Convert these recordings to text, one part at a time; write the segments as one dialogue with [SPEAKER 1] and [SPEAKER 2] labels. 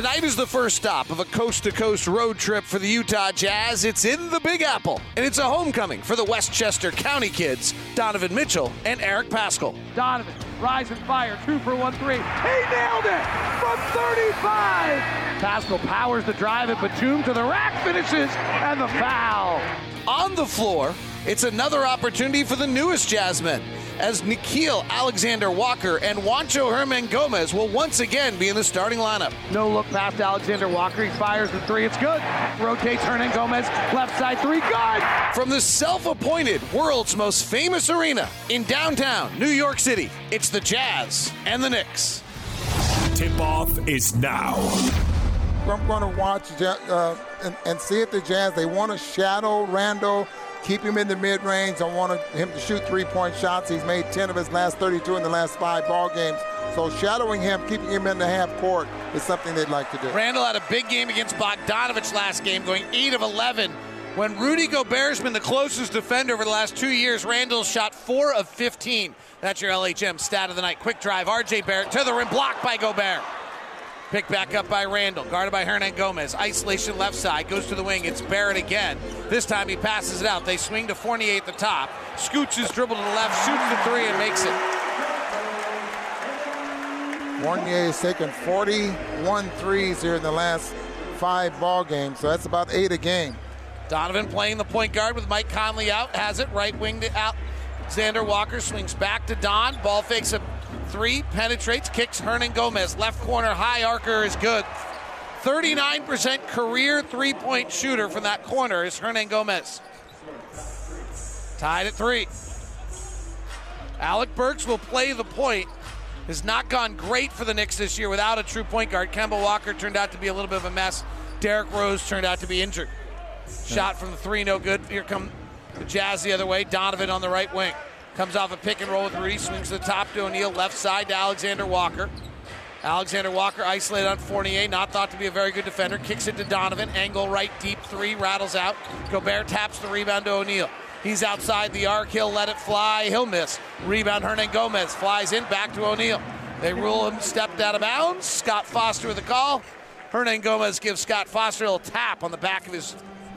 [SPEAKER 1] Tonight is the first stop of a coast to coast road trip for the Utah Jazz. It's in the Big Apple, and it's a homecoming for the Westchester County kids, Donovan Mitchell and Eric Paschall.
[SPEAKER 2] Donovan, rise and fire, two for one three. He nailed it from 35. Paschall powers the drive, and Batum to the rack finishes, and the foul.
[SPEAKER 1] On the floor, it's another opportunity for the newest Jazzmen as Nickeil Alexander Walker and Juancho Hernangomez will once again be in the starting lineup.
[SPEAKER 2] No look past Alexander Walker. He fires the three. It's good. Rotates Hernangomez. Left side three. Good.
[SPEAKER 1] From the self appointed world's most famous arena in downtown New York City, it's the Jazz and the Knicks.
[SPEAKER 3] Tip off is now.
[SPEAKER 4] I'm going to watch uh, and, and see if the Jazz, they want to shadow Randle keep him in the mid range. I want him to shoot three point shots. He's made 10 of his last 32 in the last five ball games. So shadowing him, keeping him in the half court is something they'd like to do.
[SPEAKER 1] Randle had a big game against Bogdanovich last game, going 8 of 11. When Rudy Gobert's been the closest defender over the last two years, Randle shot 4 of 15. That's your LHM stat of the night. Quick drive, RJ Barrett to the rim, blocked by Gobert. Picked back up by Randle. guarded by Hernangomez. Isolation left side, goes to the wing. It's Barrett again. This time he passes it out. They swing to Fournier at the top. Scoots his dribble to the left, shoots the three, and makes it.
[SPEAKER 4] Fournier has taken 41 threes here in the last five ball games, so that's about eight a game.
[SPEAKER 1] Donovan playing the point guard with Mike Conley out, has it right wing to out. Xander Walker swings back to Don. Ball fakes a three, penetrates, kicks Hernangomez. Left corner, high arcer is good. 39% career three point shooter from that corner is Hernangomez. Tied at three. Alec Burks will play the point. Has not gone great for the Knicks this year without a true point guard. Kemba Walker turned out to be a little bit of a mess. Derrick Rose turned out to be injured. Shot from the three, no good. Here come the Jazz the other way. Donovan on the right wing. Comes off a pick and roll with Rudy, swings to the top to O'Neale, left side to Alexander Walker. Alexander Walker isolated on Fournier, not thought to be a very good defender. Kicks it to Donovan, angle right, deep three, rattles out. Gobert taps the rebound to O'Neale. He's outside the arc, he'll let it fly, he'll miss. Rebound, Hernangomez, flies in, back to O'Neale. They rule him stepped out of bounds. Scott Foster with the call. Hernangomez gives Scott Foster a little tap on the back of his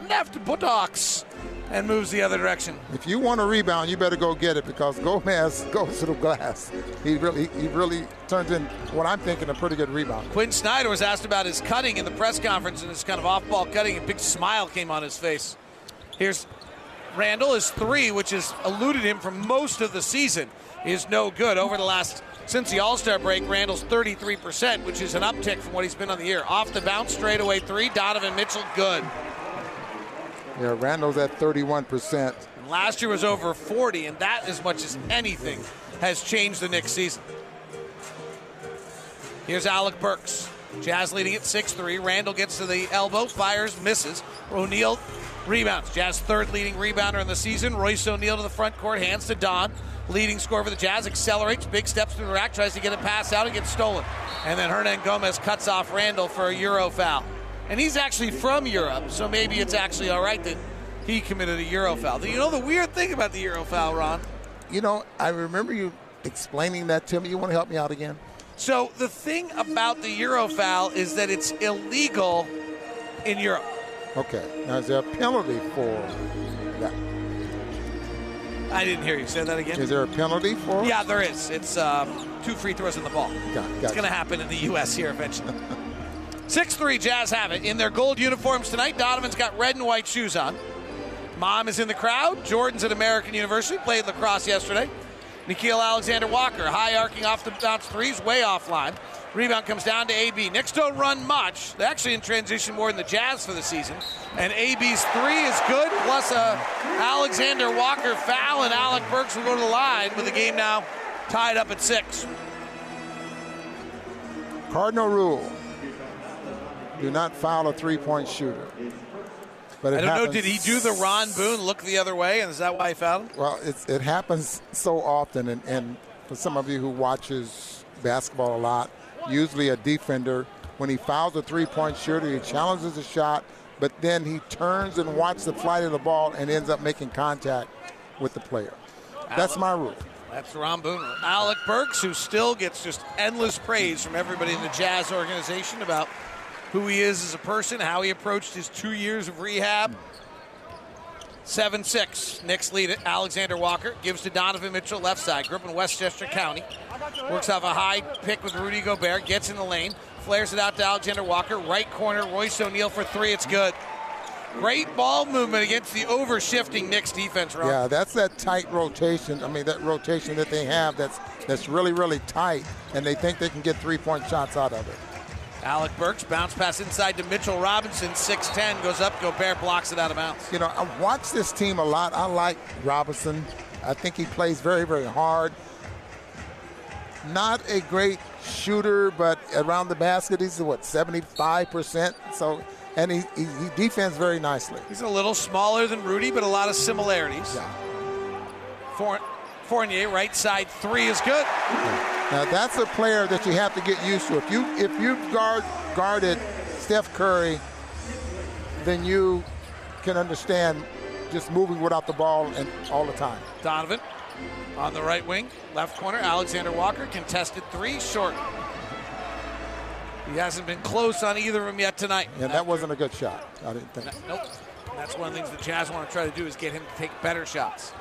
[SPEAKER 1] left buttocks and moves the other direction.
[SPEAKER 4] If you want a rebound, you better go get it because Gomez goes to the glass. He really, he really turns in what I'm thinking a pretty good rebound.
[SPEAKER 1] Quin Snyder was asked about his cutting in the press conference and his kind of off-ball cutting. A big smile came on his face. Here's Randle. His three, which has eluded him for most of the season, is no good. Over the last since the All-Star break, Randle's 33%, which is an uptick from what he's been on the year. Off the bounce, straightaway three. Donovan Mitchell, good.
[SPEAKER 4] Yeah, Randle's at 31%.
[SPEAKER 1] And last year was over 40, and that, as much as anything, has changed the Knicks season. Here's Alec Burks. Jazz leading at 6 3. Randle gets to the elbow, fires, misses. O'Neale rebounds. Jazz third leading rebounder in the season. Royce O'Neale to the front court, hands to Don. Leading score for the Jazz, accelerates, big steps through the rack, tries to get a pass out and gets stolen. And then Hernangomez cuts off Randle for a Euro foul. And he's actually from Europe, so maybe it's actually all right that he committed a Euro foul. You know the weird thing about the Euro foul, Ron?
[SPEAKER 4] You know, I remember you explaining that to me. You want to help me out again?
[SPEAKER 1] So the thing about the Euro foul is that it's illegal in Europe.
[SPEAKER 4] Okay. Now, is there a penalty for that?
[SPEAKER 1] I didn't hear you. Say that again.
[SPEAKER 4] Is there a penalty for?
[SPEAKER 1] Yeah, there is. It's um, two free throws in the ball.
[SPEAKER 4] Got, got
[SPEAKER 1] it's going to happen in the U.S. here eventually. 6 3 Jazz have it in their gold uniforms tonight. Donovan's got red and white shoes on. Mom is in the crowd. Jordan's at American University, played lacrosse yesterday. Nickeil Alexander Walker, high arcing off the bounce threes, way offline. Rebound comes down to AB. Knicks don't run much. They're actually in transition more than the Jazz for the season. And AB's three is good, plus a Alexander Walker foul, and Alec Burks will go to the line with the game now tied up at six.
[SPEAKER 4] Cardinal rule do not foul a three point shooter.
[SPEAKER 1] But I don't happens, know. Did he do the Ron Boone look the other way, and is that why he fouled him?
[SPEAKER 4] Well, it happens so often, and, and for some of you who watches basketball a lot, usually a defender when he fouls a three-point shooter, he challenges the shot, but then he turns and watches the flight of the ball and ends up making contact with the player. That's my rule.
[SPEAKER 1] That's Ron Boone. Alec Burks, who still gets just endless praise from everybody in the Jazz organization about who he is as a person, how he approached his two years of rehab. 7 6. Knicks lead. Alexander Walker gives to Donovan Mitchell, left side. Grew up in Westchester County. Works off a high pick with Rudy Gobert. Gets in the lane. Flares it out to Alexander Walker. Right corner. Royce O'Neale for three. It's good. Great ball movement against the over shifting Knicks defense, Ron.
[SPEAKER 4] Yeah, that's that tight rotation. I mean, that rotation that they have that's that's really, really tight, and they think they can get three point shots out of it.
[SPEAKER 1] Alec Burks bounce pass inside to Mitchell Robinson, 6'10, goes up, Gobert blocks it out of bounds.
[SPEAKER 4] You know, I watch this team a lot. I like Robinson. I think he plays very, very hard. Not a great shooter, but around the basket, he's what, 75%? So, and he, he, he defends very nicely.
[SPEAKER 1] He's a little smaller than Rudy, but a lot of similarities.
[SPEAKER 4] Yeah.
[SPEAKER 1] Fournier, right side three is good.
[SPEAKER 4] Now that's a player that you have to get used to. If you if you guard guarded Steph Curry, then you can understand just moving without the ball and all the time.
[SPEAKER 1] Donovan on the right wing, left corner. Alexander Walker contested three, short. He hasn't been close on either of them yet tonight.
[SPEAKER 4] And that wasn't a good shot. I didn't think.
[SPEAKER 1] Nope. That's one of the things the Jazz want to try to do is get him to take better shots.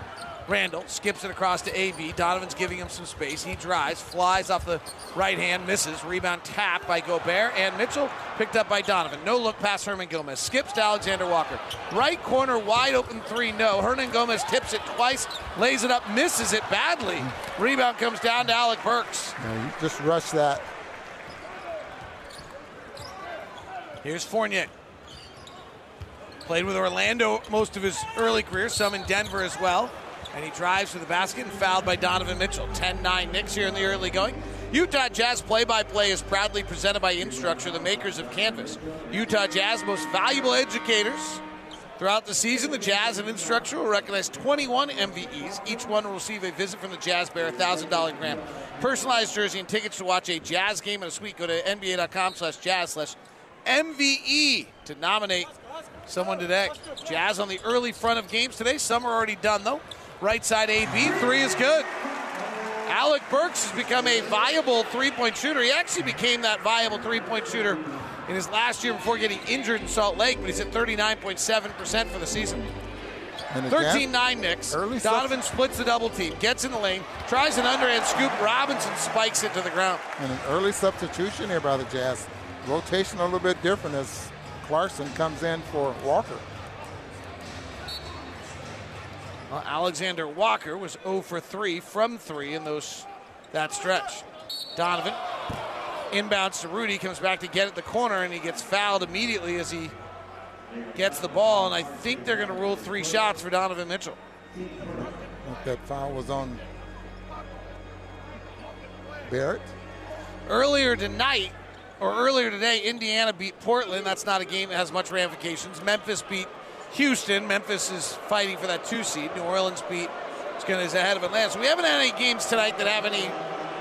[SPEAKER 1] Randle skips it across to AB. Donovan's giving him some space. He drives, flies off the right hand, misses. Rebound tap by Gobert and Mitchell picked up by Donovan. No look past Hernangomez. Skips to Alexander Walker. Right corner, wide open three. No. Hernangomez tips it twice, lays it up, misses it badly. Rebound comes down to Alec Burks.
[SPEAKER 4] Just rush that.
[SPEAKER 1] Here's Fournier. Played with Orlando most of his early career, some in Denver as well. And he drives to the basket and fouled by Donovan Mitchell. 10 9 Knicks here in the early going. Utah Jazz play by play is proudly presented by Instructure, the makers of Canvas. Utah Jazz most valuable educators. Throughout the season, the Jazz and Instructure will recognize 21 MVEs. Each one will receive a visit from the Jazz Bear, a $1,000 grant. Personalized jersey and tickets to watch a Jazz game in a suite. Go to NBA.com slash Jazz slash MVE to nominate someone today. Jazz on the early front of games today. Some are already done, though. Right side AB, three is good. Alec Burks has become a viable three point shooter. He actually became that viable three point shooter in his last year before getting injured in Salt Lake, but he's at 39.7% for the season. 13 9 Knicks.
[SPEAKER 4] Early
[SPEAKER 1] Donovan splits the double team, gets in the lane, tries an underhand scoop. Robinson spikes it to the ground.
[SPEAKER 4] And an early substitution here by the Jazz. Rotation a little bit different as Clarkson comes in for Walker.
[SPEAKER 1] Well, Alexander Walker was 0 for 3 from 3 in those that stretch. Donovan inbounds to Rudy, comes back to get at the corner, and he gets fouled immediately as he gets the ball. And I think they're going to rule three shots for Donovan Mitchell.
[SPEAKER 4] That foul was on Barrett.
[SPEAKER 1] Earlier tonight, or earlier today, Indiana beat Portland. That's not a game that has much ramifications. Memphis beat Houston. Memphis is fighting for that two seed. New Orleans beat is ahead of Atlanta. So we haven't had any games tonight that have any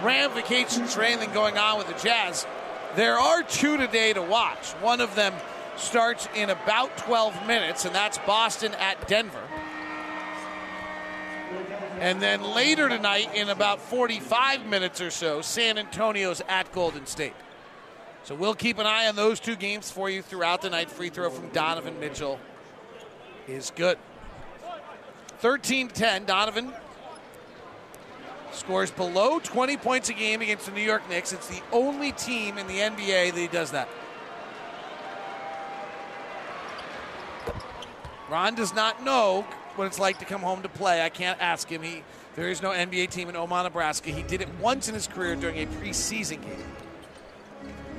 [SPEAKER 1] ramifications for anything going on with the Jazz. There are two today to watch. One of them starts in about 12 minutes, and that's Boston at Denver. And then later tonight, in about 45 minutes or so, San Antonio's at Golden State. So we'll keep an eye on those two games for you throughout the night. Free throw from Donovan Mitchell is good. 13 10, Donovan scores below 20 points a game against the New York Knicks. It's the only team in the NBA that he does that. Ron does not know what it's like to come home to play. I can't ask him. He there is no NBA team in Omaha, Nebraska. He did it once in his career during a preseason game.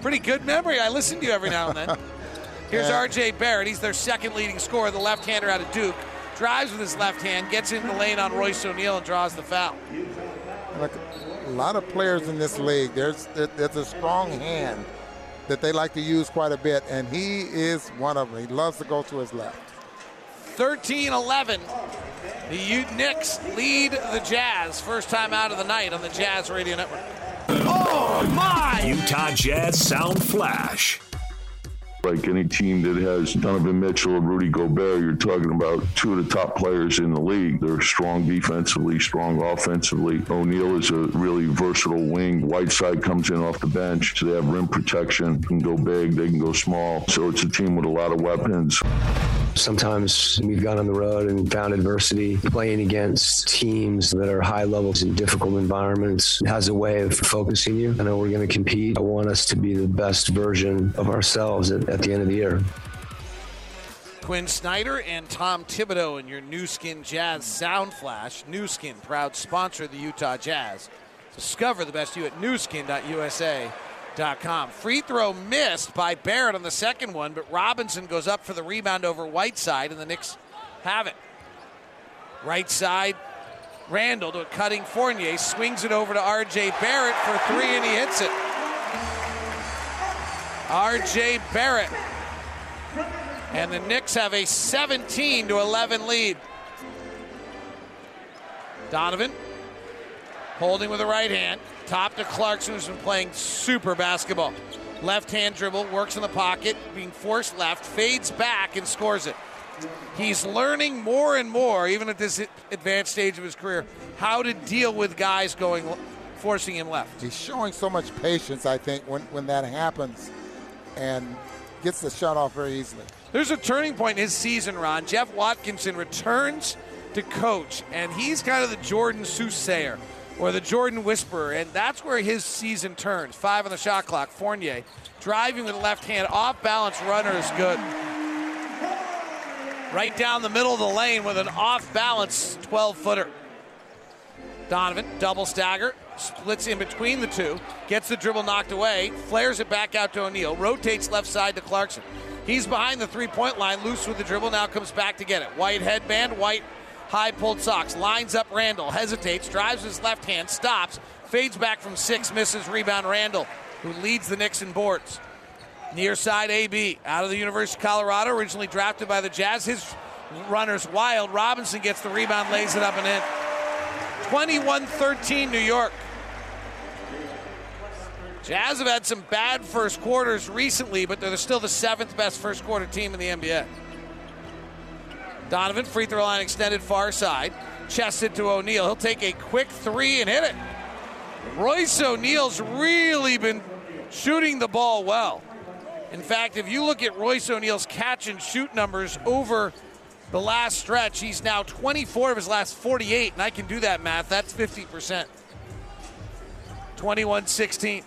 [SPEAKER 1] Pretty good memory. I listen to you every now and then. Here's
[SPEAKER 4] Yeah.
[SPEAKER 1] RJ Barrett. He's their second leading scorer, the left-hander out of Duke. Drives with his left hand, gets in the lane on Royce O'Neale and draws the foul.
[SPEAKER 4] Like a lot of players in this league, there's there's a strong hand that they like to use quite a bit, and he is one of them. He loves to go to his left.
[SPEAKER 1] 13-11. The Ute Knicks lead the Jazz. First time out of the night on the Jazz Radio Network. Oh, my!
[SPEAKER 3] Utah Jazz Sound Flash.
[SPEAKER 5] Like any team that has Donovan Mitchell and Rudy Gobert, you're talking about two of the top players in the league. They're strong defensively, strong offensively. O'Neale is a really versatile wing. Whiteside comes in off the bench, so they have rim protection, can go big, they can go small. So it's a team with a lot of weapons.
[SPEAKER 6] Sometimes we've gone on the road and found adversity playing against teams that are high levels in difficult environments. It has a way of focusing you. I know we're going to compete. I want us to be the best version of ourselves at, at the end of the year.
[SPEAKER 1] Quin Snyder and Tom Thibodeau in your Nu Skin Jazz Sound Flash. Nu Skin, proud sponsor of the Utah Jazz. Discover the best you at newskin.usa.com. Free throw missed by Barrett on the second one, but Robinson goes up for the rebound over Whiteside, and the Knicks have it. Right side, Randle to a cutting Fournier, swings it over to RJ Barrett for three, and he hits it. RJ Barrett. And the Knicks have a 17 to 11 lead. Donovan holding with the right hand. Top to Clarkson, who's been playing super basketball. Left hand dribble, works in the pocket, being forced left, fades back, and scores it. He's learning more and more, even at this advanced stage of his career, how to deal with guys going, forcing him left.
[SPEAKER 4] He's showing so much patience, I think, when, when that happens, and gets the shot off very easily.
[SPEAKER 1] There's a turning point in his season, Ron. Jeff Watkinson returns to coach, and he's kind of the Jordan soothsayer or the Jordan whisperer, and that's where his season turns. Five on the shot clock. Fournier driving with the left hand, off balance runner is good. Right down the middle of the lane with an off balance 12 footer. Donovan, double stagger, splits in between the two, gets the dribble knocked away, flares it back out to O'Neale, rotates left side to Clarkson. He's behind the three point line, loose with the dribble, now comes back to get it. White headband, white high pulled socks, lines up Randle, hesitates, drives his left hand, stops, fades back from six, misses, rebound Randle, who leads the Knicks in boards. Near side AB, out of the University of Colorado, originally drafted by the Jazz. His runner's wild. Robinson gets the rebound, lays it up and in. 21 13 New York. Jazz have had some bad first quarters recently, but they're still the seventh best first quarter team in the NBA. Donovan, free throw line extended far side. Chested to O'Neale. He'll take a quick three and hit it. Royce O'Neale's really been shooting the ball well. In fact, if you look at Royce O'Neale's catch and shoot numbers over the last stretch, he's now 24 of his last 48, and I can do that math. That's 50%. 21 16.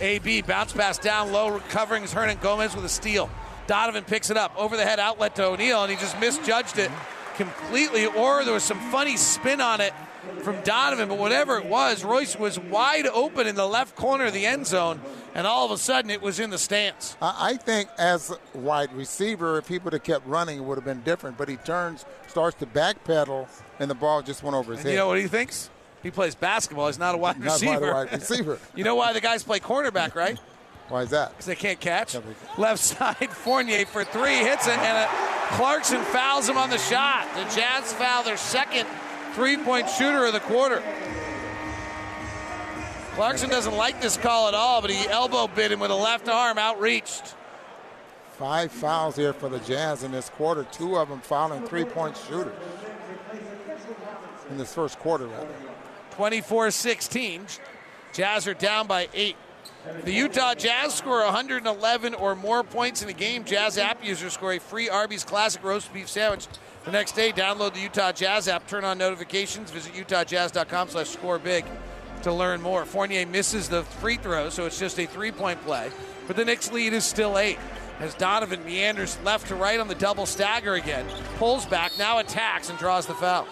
[SPEAKER 1] AB bounce pass down low, recovering is Hernangomez with a steal. Donovan picks it up over the head outlet to O'Neal, and he just misjudged it completely. Or there was some funny spin on it from Donovan, but whatever it was, Royce was wide open in the left corner of the end zone, and all of a sudden it was in the stands.
[SPEAKER 4] I think as a wide receiver, if he would have kept running, it would have been different. But he turns, starts to backpedal, and the ball just went over his
[SPEAKER 1] and
[SPEAKER 4] head.
[SPEAKER 1] You know what he thinks? He plays basketball. He's not a wide
[SPEAKER 4] not
[SPEAKER 1] receiver.
[SPEAKER 4] a wide receiver.
[SPEAKER 1] you know why the guys play cornerback, right?
[SPEAKER 4] Why is that?
[SPEAKER 1] Because they can't catch. Left side, Fournier for three, hits it, and a, Clarkson fouls him on the shot. The Jazz foul their second three-point shooter of the quarter. Clarkson doesn't like this call at all, but he elbow bit him with a left arm, outreached.
[SPEAKER 4] Five fouls here for the Jazz in this quarter. Two of them fouling three-point shooters in this first quarter, rather.
[SPEAKER 1] 24-16. Jazz are down by eight. The Utah Jazz score 111 or more points in a game. Jazz app users score a free Arby's Classic Roast Beef Sandwich. The next day, download the Utah Jazz app, turn on notifications, visit utahjazz.com slash score big to learn more. Fournier misses the free throw, so it's just a three-point play. But the Knicks lead is still eight. As Donovan meanders left to right on the double stagger again, pulls back, now attacks and draws the foul.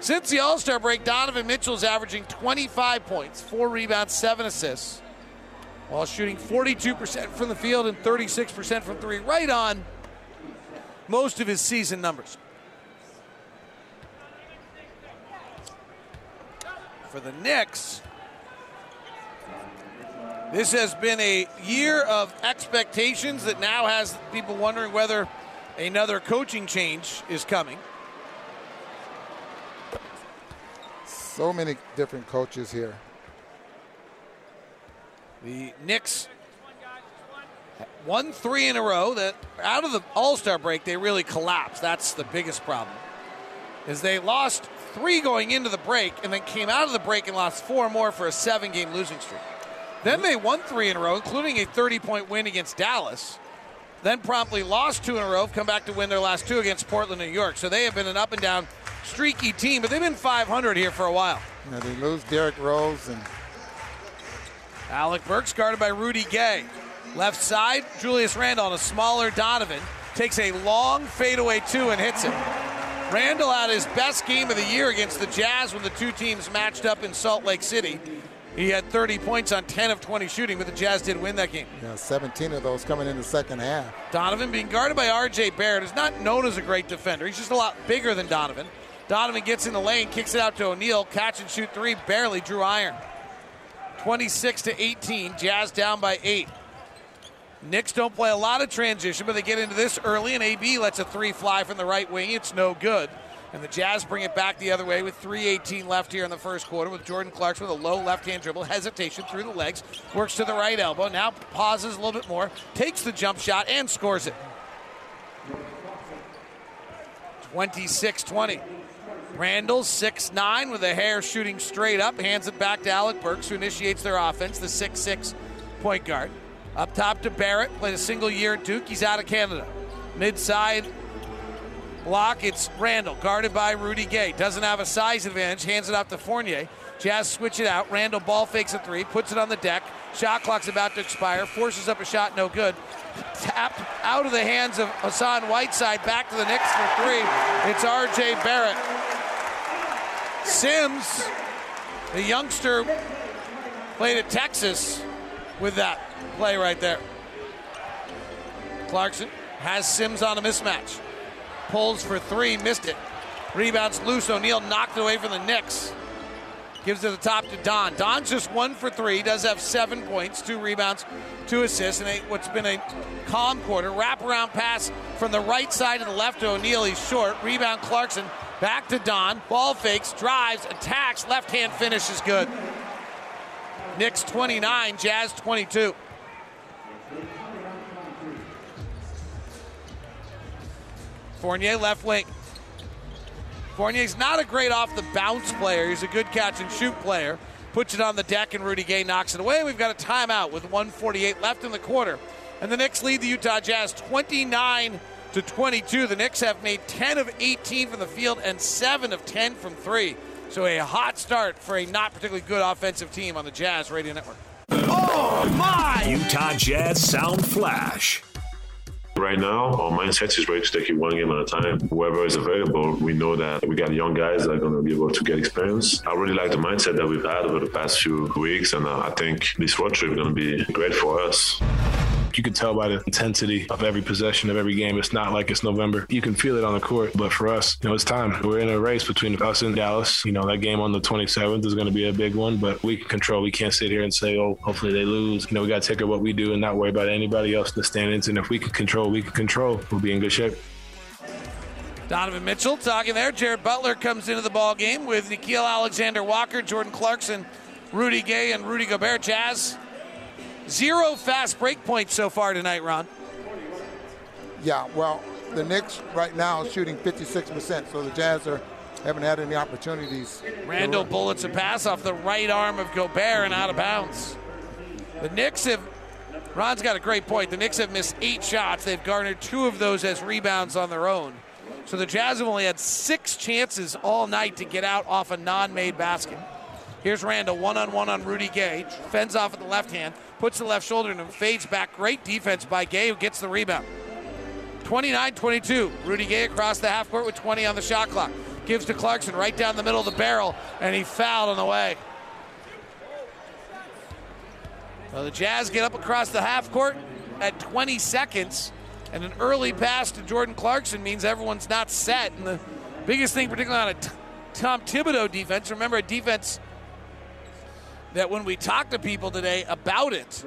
[SPEAKER 1] Since the All Star break, Donovan Mitchell is averaging 25 points, four rebounds, seven assists, while shooting 42% from the field and 36% from three, right on most of his season numbers. For the Knicks, this has been a year of expectations that now has people wondering whether another coaching change is coming.
[SPEAKER 4] So many different coaches here.
[SPEAKER 1] The Knicks One three in a row that out of the All Star break, they really collapsed. That's the biggest problem. Is they lost three going into the break and then came out of the break and lost four more for a seven game losing streak. Then they won three in a row, including a 30 point win against Dallas. Then promptly lost two in a row, come back to win their last two against Portland, New York. So they have been an up and down streaky team, but they've been 500 here for a while.
[SPEAKER 4] Now they lose Derrick Rose and
[SPEAKER 1] Alec Burks guarded by Rudy Gay. Left side, Julius Randle on a smaller Donovan. Takes a long fadeaway two and hits it. Randle had his best game of the year against the Jazz when the two teams matched up in Salt Lake City. He had 30 points on 10 of 20 shooting, but the Jazz did win that game.
[SPEAKER 4] Yeah, 17 of those coming in the second half.
[SPEAKER 1] Donovan being guarded by R.J. Barrett is not known as a great defender. He's just a lot bigger than Donovan. Donovan gets in the lane, kicks it out to O'Neale, catch and shoot three, barely drew iron. 26 to 18, Jazz down by eight. Knicks don't play a lot of transition, but they get into this early, and AB lets a three fly from the right wing. It's no good. And the Jazz bring it back the other way with 3.18 left here in the first quarter with Jordan Clarkson with a low left hand dribble, hesitation through the legs, works to the right elbow, now pauses a little bit more, takes the jump shot, and scores it. 26 20. Randle, 6'9, with the hair shooting straight up, hands it back to Alec Burks, who initiates their offense, the 6'6 point guard. Up top to Barrett, played a single year at Duke. He's out of Canada. Midside block, it's Randle, guarded by Rudy Gay. Doesn't have a size advantage, hands it off to Fournier. Jazz switch it out. Randle ball fakes a three, puts it on the deck. Shot clock's about to expire, forces up a shot, no good. Tapped out of the hands of Hassan Whiteside, back to the Knicks for three. It's RJ Barrett. Sims, the youngster, played at Texas with that play right there. Clarkson has Sims on a mismatch. Pulls for three, missed it. Rebounds loose. O'Neale knocked it away from the Knicks. Gives to the top to Don. Don's just one for three. Does have seven points, two rebounds, two assists, and a, what's been a calm quarter. Wraparound pass from the right side to the left to O'Neale. He's short. Rebound Clarkson. Back to Don. Ball fakes, drives, attacks. Left hand finish is good. Knicks 29, Jazz 22. Fournier left wing. Fournier's not a great off the bounce player. He's a good catch and shoot player. Puts it on the deck and Rudy Gay knocks it away. We've got a timeout with 148 left in the quarter. And the Knicks lead the Utah Jazz 29 to 22. The Knicks have made 10 of 18 from the field and 7 of 10 from 3. So a hot start for a not particularly good offensive team on the Jazz Radio Network.
[SPEAKER 3] Oh my! Utah Jazz Sound Flash.
[SPEAKER 7] Right now, our mindset is ready to take it one game at a time. Whoever is available, we know that we got young guys that are going to be able to get experience. I really like the mindset that we've had over the past few weeks, and uh, I think this road trip is going to be great for us.
[SPEAKER 8] You can tell by the intensity of every possession of every game. It's not like it's November. You can feel it on the court, but for us, you know, it's time. We're in a race between us and Dallas. You know, that game on the 27th is going to be a big one, but we can control. We can't sit here and say, oh, hopefully they lose. You know, we got to take care of what we do and not worry about anybody else in the standings. And if we can control, we can control. We'll be in good shape.
[SPEAKER 1] Donovan Mitchell talking there. Jared Butler comes into the ball game with Nickeil Alexander Walker, Jordan Clarkson, Rudy Gay, and Rudy Gobert. Jazz Zero fast break points so far tonight, Ron.
[SPEAKER 4] Yeah, well, the Knicks right now is shooting 56%, so the Jazz are haven't had any opportunities.
[SPEAKER 1] Randle bullets a pass off the right arm of Gobert and out of bounds. The Knicks have, Ron's got a great point. The Knicks have missed eight shots. They've garnered two of those as rebounds on their own. So the Jazz have only had six chances all night to get out off a non made basket. Here's Randle, one on one on Rudy Gay. Fends off at the left hand puts the left shoulder and fades back. Great defense by Gay, who gets the rebound. 29 22. Rudy Gay across the half court with 20 on the shot clock. Gives to Clarkson right down the middle of the barrel, and he fouled on the way. Well, the Jazz get up across the half court at 20 seconds, and an early pass to Jordan Clarkson means everyone's not set. And the biggest thing, particularly on a t- Tom Thibodeau defense, remember a defense that when we talk to people today about it,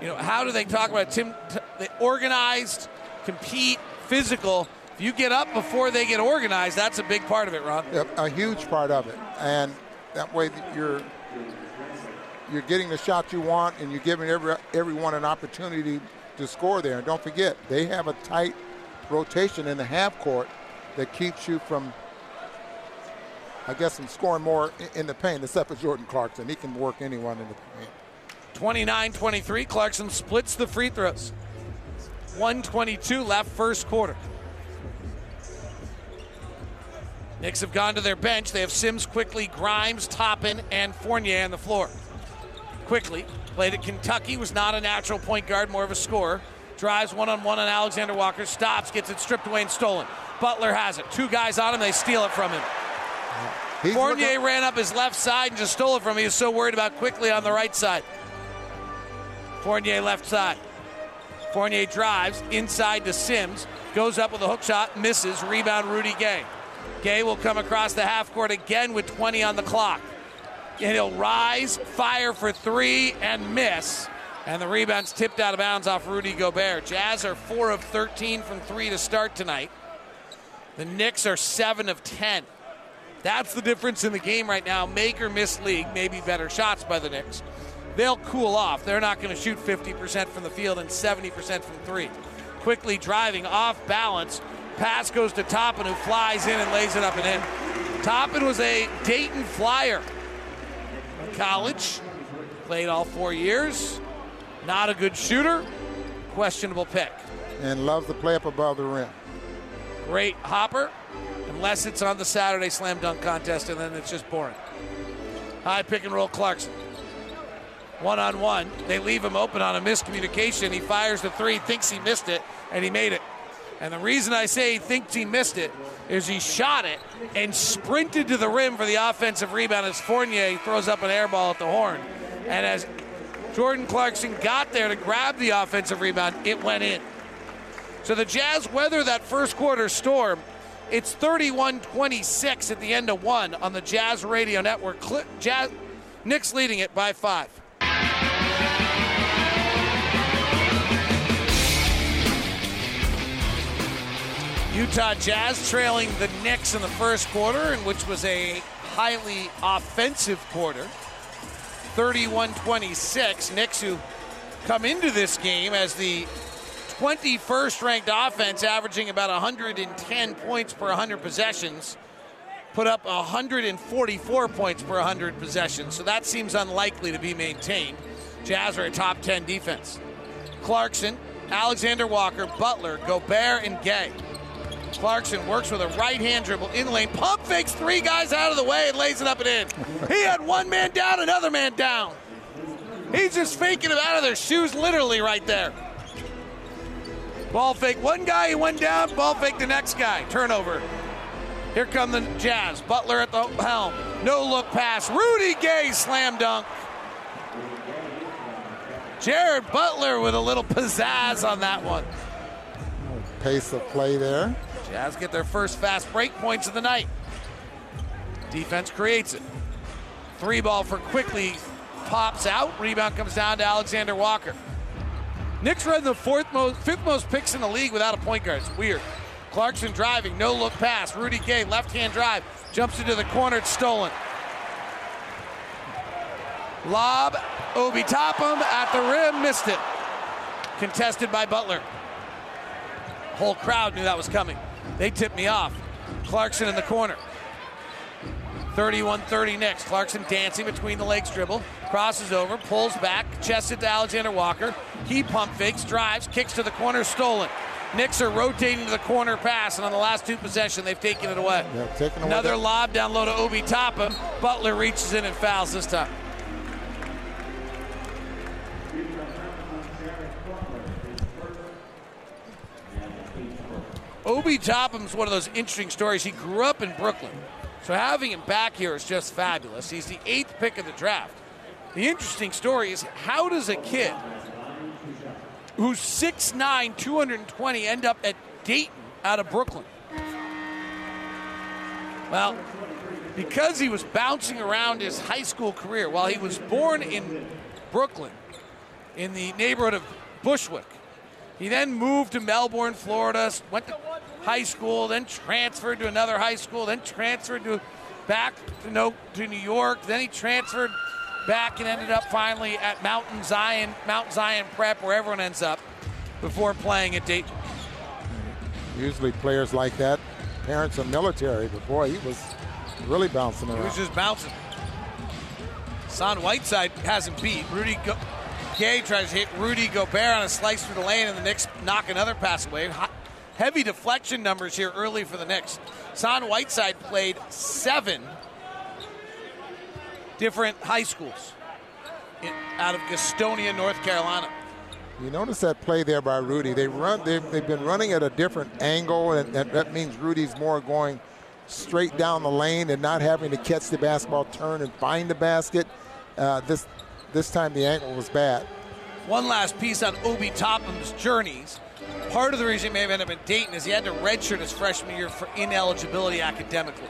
[SPEAKER 1] you know, how do they talk about? Tim, they organized, compete, physical. If you get up before they get organized, that's a big part of it, Ron.
[SPEAKER 4] Yep, a huge part of it, and that way you're you're getting the shot you want, and you're giving every everyone an opportunity to score there. And don't forget, they have a tight rotation in the half court that keeps you from, I guess, from scoring more in the paint, except for Jordan Clarkson. He can work anyone in the paint.
[SPEAKER 1] 29 23. Clarkson splits the free throws. 122 left, first quarter. Knicks have gone to their bench. They have Sims, Quickley, Grimes, Toppin, and Fournier on the floor. Quickley played at Kentucky, was not a natural point guard, more of a scorer. Drives one on one on Alexander Walker, stops, gets it stripped away and stolen. Butler has it. Two guys on him, they steal it from him. He's Fournier ran up his left side and just stole it from him. He was so worried about Quickley on the right side. Fournier left side. Fournier drives inside to Sims, goes up with a hook shot, misses. Rebound Rudy Gay. Gay will come across the half court again with 20 on the clock. And he'll rise, fire for three, and miss. And the rebound's tipped out of bounds off Rudy Gobert. Jazz are 4 of 13 from three to start tonight. The Knicks are 7 of 10. That's the difference in the game right now. Make or miss league, maybe better shots by the Knicks. They'll cool off. They're not going to shoot 50% from the field and 70% from three. Quickley driving off balance, Pass goes to Toppin, who flies in and lays it up and in. Toppin was a Dayton Flyer. College, played all four years. Not a good shooter. Questionable pick.
[SPEAKER 4] And loves to play up above the rim.
[SPEAKER 1] Great hopper, unless it's on the Saturday slam dunk contest, and then it's just boring. High pick and roll Clarkson. One on one. They leave him open on a miscommunication. He fires the three, thinks he missed it, and he made it. And the reason I say he thinks he missed it is he shot it and sprinted to the rim for the offensive rebound as Fournier throws up an air ball at the horn. And as Jordan Clarkson got there to grab the offensive rebound, it went in. So the Jazz weather that first quarter storm. It's 31 26 at the end of one on the Jazz Radio Network. Jazz, Knicks leading it by five. Utah Jazz trailing the Knicks in the first quarter, which was a highly offensive quarter. 31 26. Knicks, who come into this game as the 21st ranked offense, averaging about 110 points per 100 possessions, put up 144 points per 100 possessions. So that seems unlikely to be maintained. Jazz are a top 10 defense. Clarkson, Alexander Walker, Butler, Gobert, and Gay Clarkson works with a right hand dribble in lane, pump fakes three guys out of the way and lays it up and in. He had one man down, another man down. He's just faking them out of their shoes, literally right there. Ball fake one guy, he went down, ball fake the next guy. Turnover. Here come the Jazz. Butler at the helm. No look pass. Rudy Gay slam dunk. Jared Butler with a little pizzazz on that one.
[SPEAKER 4] Pace of play there.
[SPEAKER 1] Jazz get their first fast break points of the night. Defense creates it. Three ball for Quickley pops out. Rebound comes down to Alexander Walker. Knicks run the fourth most, fifth most picks in the league without a point guard. It's weird. Clarkson driving, no look pass. Rudy Gay, left hand drive, jumps into the corner, it's stolen. Lob, Obi Toppin at the rim, missed it. Contested by Butler. Whole crowd knew that was coming. They tipped me off. Clarkson in the corner. 31 30 Knicks. Clarkson dancing between the legs dribble. Crosses over, pulls back, chests it to Alexander Walker. He pump fakes, drives, kicks to the corner, stolen. Knicks are rotating to the corner pass, and on the last two possession, they've taken it away. Another
[SPEAKER 4] away
[SPEAKER 1] lob down low to Obi Toppin. Butler reaches in and fouls this time. Obi Toppin's one of those interesting stories. He grew up in Brooklyn. So having him back here is just fabulous. He's the eighth pick of the draft. The interesting story is how does a kid who's 6'9, 220 end up at Dayton out of Brooklyn? Well, because he was bouncing around his high school career while he was born in Brooklyn, in the neighborhood of Bushwick. He then moved to Melbourne, Florida, went to high school, then transferred to another high school, then transferred to back to, no, to New York. Then he transferred back and ended up finally at Mountain Zion, Mount Zion Prep, where everyone ends up. before playing at Dayton.
[SPEAKER 4] Usually players like that, parents are military, but boy, he was really bouncing around.
[SPEAKER 1] He was just bouncing. Son Whiteside hasn't beat. Rudy Go- Gay tries to hit Rudy Gobert on a slice through the lane, and the Knicks knock another pass away. Heavy deflection numbers here early for the Knicks. Son Whiteside played seven different high schools in, out of Gastonia, North Carolina.
[SPEAKER 4] You notice that play there by Rudy. They run. They've, they've been running at a different angle, and, and that means Rudy's more going straight down the lane and not having to catch the basketball, turn and find the basket. Uh, this this time the angle was bad.
[SPEAKER 1] One last piece on Obi Toppin's journeys. Part of the reason he may have ended up in Dayton is he had to redshirt his freshman year for ineligibility academically.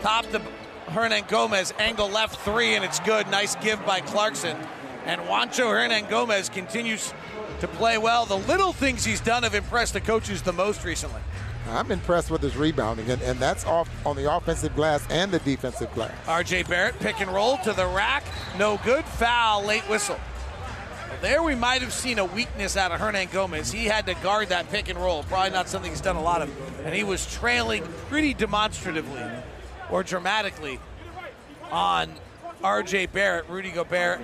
[SPEAKER 1] Top the Hernangomez angle left three, and it's good. Nice give by Clarkson. And Juancho Hernangomez continues to play well. The little things he's done have impressed the coaches the most recently.
[SPEAKER 4] I'm impressed with his rebounding, and, and that's off on the offensive glass and the defensive glass.
[SPEAKER 1] RJ Barrett pick and roll to the rack. No good. Foul. Late whistle. There we might have seen a weakness out of Hernangomez. He had to guard that pick and roll. Probably not something he's done a lot of. And he was trailing pretty demonstratively or dramatically on RJ Barrett. Rudy Gobert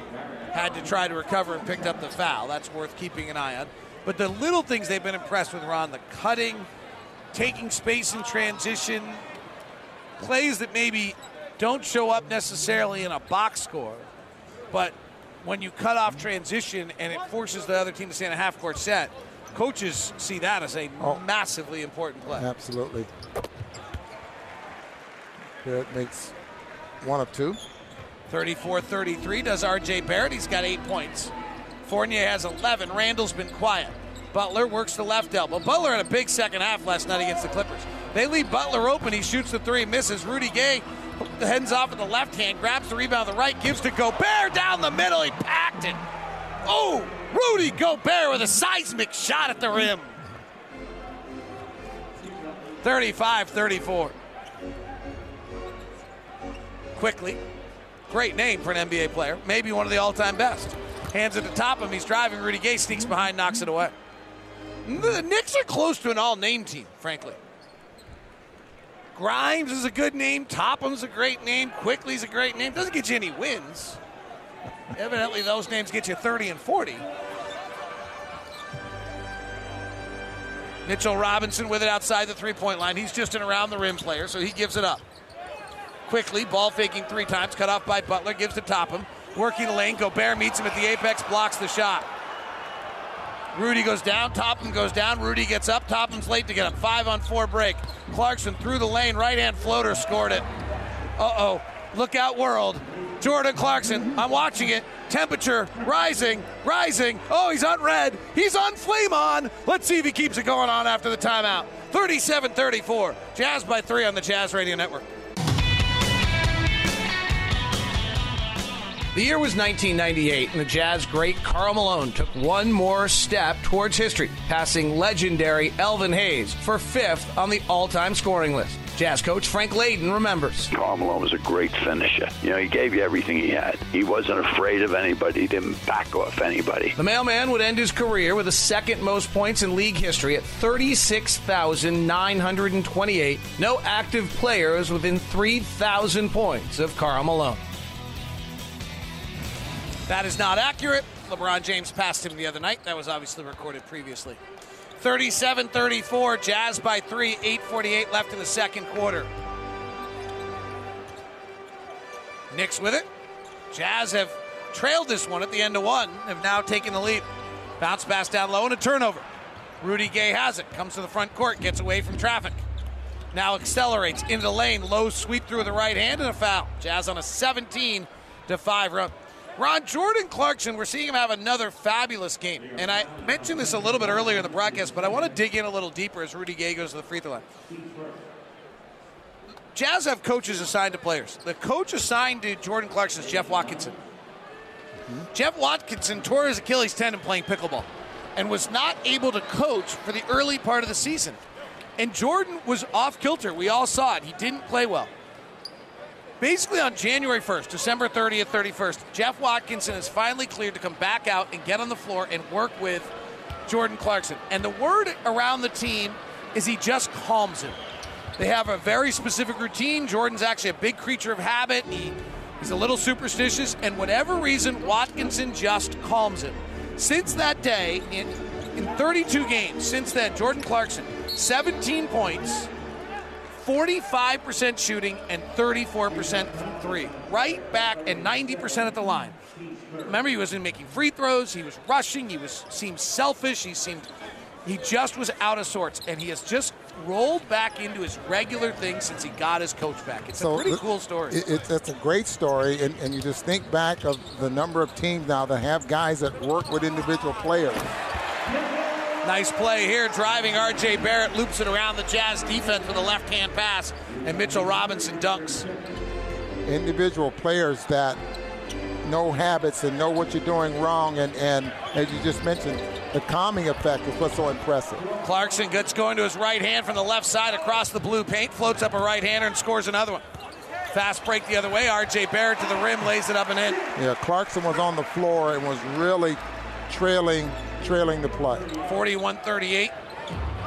[SPEAKER 1] had to try to recover and picked up the foul. That's worth keeping an eye on. But the little things they've been impressed with, Ron, the cutting, taking space in transition, plays that maybe don't show up necessarily in a box score, but when you cut off transition and it forces the other team to stay in a half court set, coaches see that as a oh, massively important play.
[SPEAKER 4] Absolutely. Barrett makes one of two.
[SPEAKER 1] 34 33 does RJ Barrett. He's got eight points. Fournier has 11. Randle's been quiet. Butler works the left elbow. Butler had a big second half last night against the Clippers. They leave Butler open. He shoots the three, misses. Rudy Gay heads off with the left hand, grabs the rebound the right, gives to Gobert down the middle. He packed it. Oh, Rudy Gobert with a seismic shot at the rim. 35 34. Quickley, great name for an NBA player, maybe one of the all time best. Hands it to top of him. He's driving. Rudy Gay sneaks behind, knocks it away. The Knicks are close to an all name team, frankly. Grimes is a good name. Toppin's a great name. Quickley's a great name. Doesn't get you any wins. Evidently, those names get you 30 and 40. Mitchell Robinson with it outside the three point line. He's just an around the rim player, so he gives it up. Quickley, ball faking three times, cut off by Butler, gives to Toppin. Working lane, Gobert meets him at the apex, blocks the shot. Rudy goes down, Toppin goes down, Rudy gets up, Toppin's late to get him. five on four break. Clarkson through the lane, right hand floater, scored it. Uh oh, look out world. Jordan Clarkson, I'm watching it. Temperature rising, rising. Oh, he's on red. He's on flame on. Let's see if he keeps it going on after the timeout. 37 34. Jazz by three on the Jazz Radio Network. The year was 1998, and the Jazz great Karl Malone took one more step towards history, passing legendary Elvin Hayes for fifth on the all time scoring list. Jazz coach Frank Layden remembers.
[SPEAKER 9] Karl Malone was a great finisher. You know, he gave you everything he had. He wasn't afraid of anybody. He didn't back off anybody.
[SPEAKER 1] The mailman would end his career with the second most points in league history at 36,928. No active players within 3,000 points of Karl Malone. That is not accurate. LeBron James passed him the other night. That was obviously recorded previously. 37 34, Jazz by three, 8.48 left in the second quarter. Knicks with it. Jazz have trailed this one at the end of one, have now taken the lead. Bounce pass down low and a turnover. Rudy Gay has it, comes to the front court, gets away from traffic. Now accelerates into the lane, low sweep through the right hand and a foul. Jazz on a 17 to 5 run. Ron Jordan Clarkson, we're seeing him have another fabulous game. And I mentioned this a little bit earlier in the broadcast, but I want to dig in a little deeper as Rudy Gay goes to the free throw line. Jazz have coaches assigned to players. The coach assigned to Jordan Clarkson is Jeff Watkinson. Mm-hmm. Jeff Watkinson tore his Achilles tendon playing pickleball and was not able to coach for the early part of the season. And Jordan was off kilter. We all saw it. He didn't play well basically on January 1st, December 30th, 31st, Jeff Watkinson is finally cleared to come back out and get on the floor and work with Jordan Clarkson. And the word around the team is he just calms him. They have a very specific routine. Jordan's actually a big creature of habit. He, he's a little superstitious, and whatever reason, Watkinson just calms him. Since that day, in, in 32 games, since then, Jordan Clarkson, 17 points, 45% shooting, and 34% from three. Right back and 90% at the line. Remember, he wasn't making free throws. He was rushing. He was seemed selfish. He seemed he just was out of sorts, and he has just rolled back into his regular thing since he got his coach back. It's so a pretty uh, cool story.
[SPEAKER 4] It, it, it's a great story, and, and you just think back of the number of teams now that have guys that work with individual players.
[SPEAKER 1] Nice play here, driving R.J. Barrett, loops it around the Jazz defense with a left-hand pass, and Mitchell Robinson dunks.
[SPEAKER 4] Individual players that know habits and know what you're doing wrong, and, and as you just mentioned, the calming effect is what's so impressive.
[SPEAKER 1] Clarkson gets going to his right hand from the left side across the blue paint, floats up a right hander and scores another one. Fast break the other way. RJ Barrett to the rim, lays it up and in.
[SPEAKER 4] Yeah, Clarkson was on the floor and was really trailing trailing the play.
[SPEAKER 1] 41-38.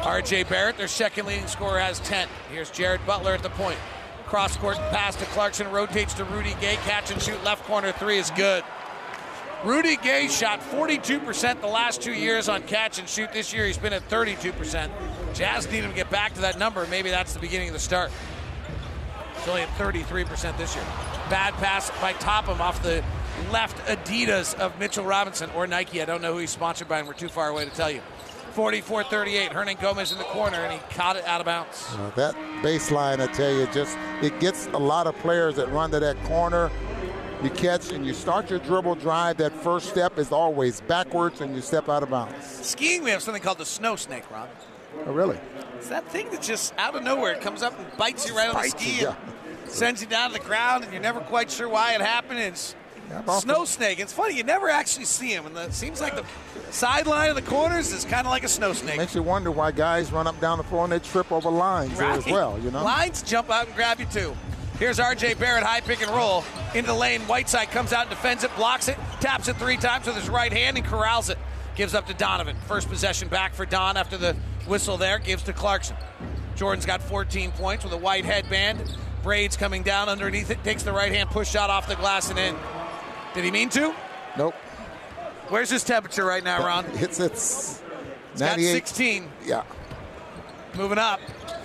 [SPEAKER 1] RJ Barrett, their second leading scorer, has 10. Here's Jared Butler at the point. Cross court pass to Clarkson, rotates to Rudy Gay, catch and shoot left corner three is good. Rudy Gay shot 42% the last two years on catch and shoot. This year he's been at 32%. Jazz need him to get back to that number. Maybe that's the beginning of the start. He's only at 33% this year. Bad pass by Toppin off the left Adidas of Mitchell Robinson or Nike. I don't know who he's sponsored by, and we're too far away to tell you. 44-38. Hernangomez in the corner, and he caught it out of bounds.
[SPEAKER 4] Uh, that baseline, I tell you, just it gets a lot of players that run to that corner you catch and you start your dribble drive. That first step is always backwards and you step out of bounds.
[SPEAKER 1] Skiing, we have something called the snow snake, Ron.
[SPEAKER 4] Oh, really?
[SPEAKER 1] It's that thing that just out of nowhere it comes up and bites you right on the ski you, yeah. and sends you down to the ground, and you're never quite sure why it happened. It's yeah, snow snake. It's funny you never actually see him. and it seems like the sideline of the corners is kind of like a snow snake.
[SPEAKER 4] Makes you wonder why guys run up down the floor and they trip over lines right. as well. You know,
[SPEAKER 1] lines jump out and grab you too. Here's R.J. Barrett, high pick and roll into the lane. Whiteside comes out and defends it, blocks it, taps it three times with his right hand and corrals it. Gives up to Donovan. First possession back for Don after the whistle there. Gives to Clarkson. Jordan's got 14 points with a white headband. Braids coming down underneath it. Takes the right hand push shot off the glass and in. Did he mean to?
[SPEAKER 4] Nope.
[SPEAKER 1] Where's his temperature right now, Ron?
[SPEAKER 4] It's it's,
[SPEAKER 1] it's 98. 16.
[SPEAKER 4] Yeah.
[SPEAKER 1] Moving up.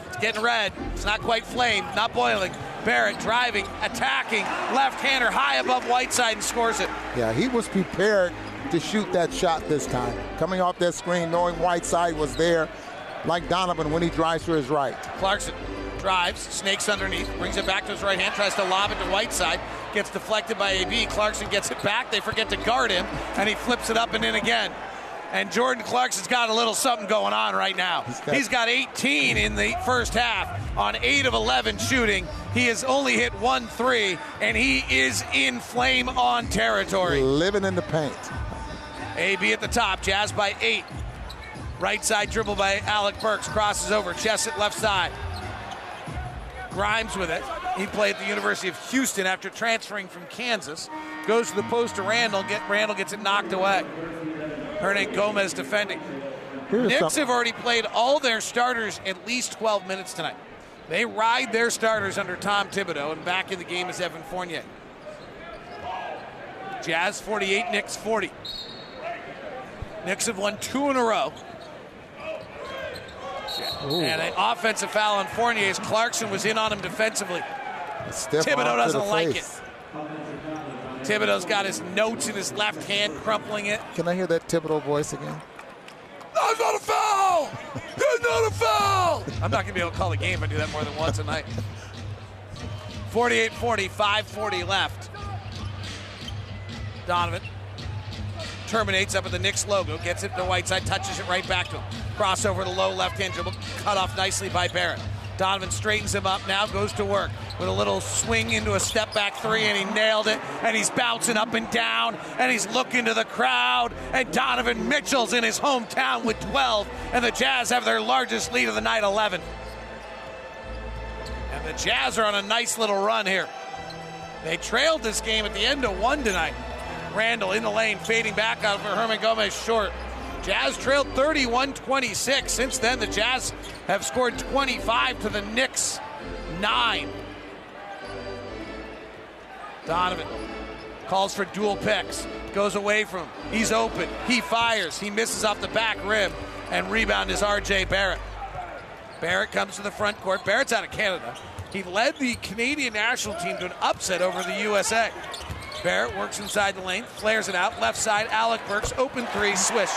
[SPEAKER 1] It's getting red. It's not quite flame, not boiling. Barrett driving, attacking, left hander high above Whiteside and scores it.
[SPEAKER 4] Yeah, he was prepared to shoot that shot this time. Coming off that screen, knowing Whiteside was there, like Donovan when he drives to his right.
[SPEAKER 1] Clarkson drives, snakes underneath, brings it back to his right hand, tries to lob it to Whiteside, gets deflected by AB. Clarkson gets it back. They forget to guard him, and he flips it up and in again. And Jordan Clarkson's got a little something going on right now. He's got, He's got 18 in the first half on 8 of 11 shooting. He has only hit one three, and he is in flame on territory.
[SPEAKER 4] Living in the paint.
[SPEAKER 1] AB at the top, Jazz by eight. Right side dribble by Alec Burks, crosses over, chest at left side. Grimes with it. He played at the University of Houston after transferring from Kansas. Goes to the post to Randle. Get Randle gets it knocked away. Hernangomez defending. Here's Knicks something. have already played all their starters at least 12 minutes tonight. They ride their starters under Tom Thibodeau, and back in the game is Evan Fournier. Jazz 48, Knicks 40. Knicks have won two in a row. Ooh. And an offensive foul on Fournier as Clarkson was in on him defensively. Thibodeau doesn't like face. it. Thibodeau's got his notes in his left hand, crumpling it.
[SPEAKER 4] Can I hear that Thibodeau voice again?
[SPEAKER 1] That's not a foul! That's not a foul! I'm not going to be able to call the game if I do that more than once a night. 48 40, 540 left. Donovan terminates up at the Knicks logo, gets it to Whiteside, touches it right back to him. Crossover to low left hand dribble, cut off nicely by Barrett. Donovan straightens him up now, goes to work with a little swing into a step back three, and he nailed it. And he's bouncing up and down, and he's looking to the crowd. And Donovan Mitchell's in his hometown with 12, and the Jazz have their largest lead of the night, 11. And the Jazz are on a nice little run here. They trailed this game at the end of one tonight. Randle in the lane, fading back out for Hernangomez short. Jazz trailed 31 26. Since then, the Jazz have scored 25 to the Knicks 9. Donovan calls for dual picks, goes away from him. He's open. He fires. He misses off the back rim, and rebound is RJ Barrett. Barrett comes to the front court. Barrett's out of Canada. He led the Canadian national team to an upset over the USA. Barrett works inside the lane, flares it out, left side. Alec Burks, open three, swish.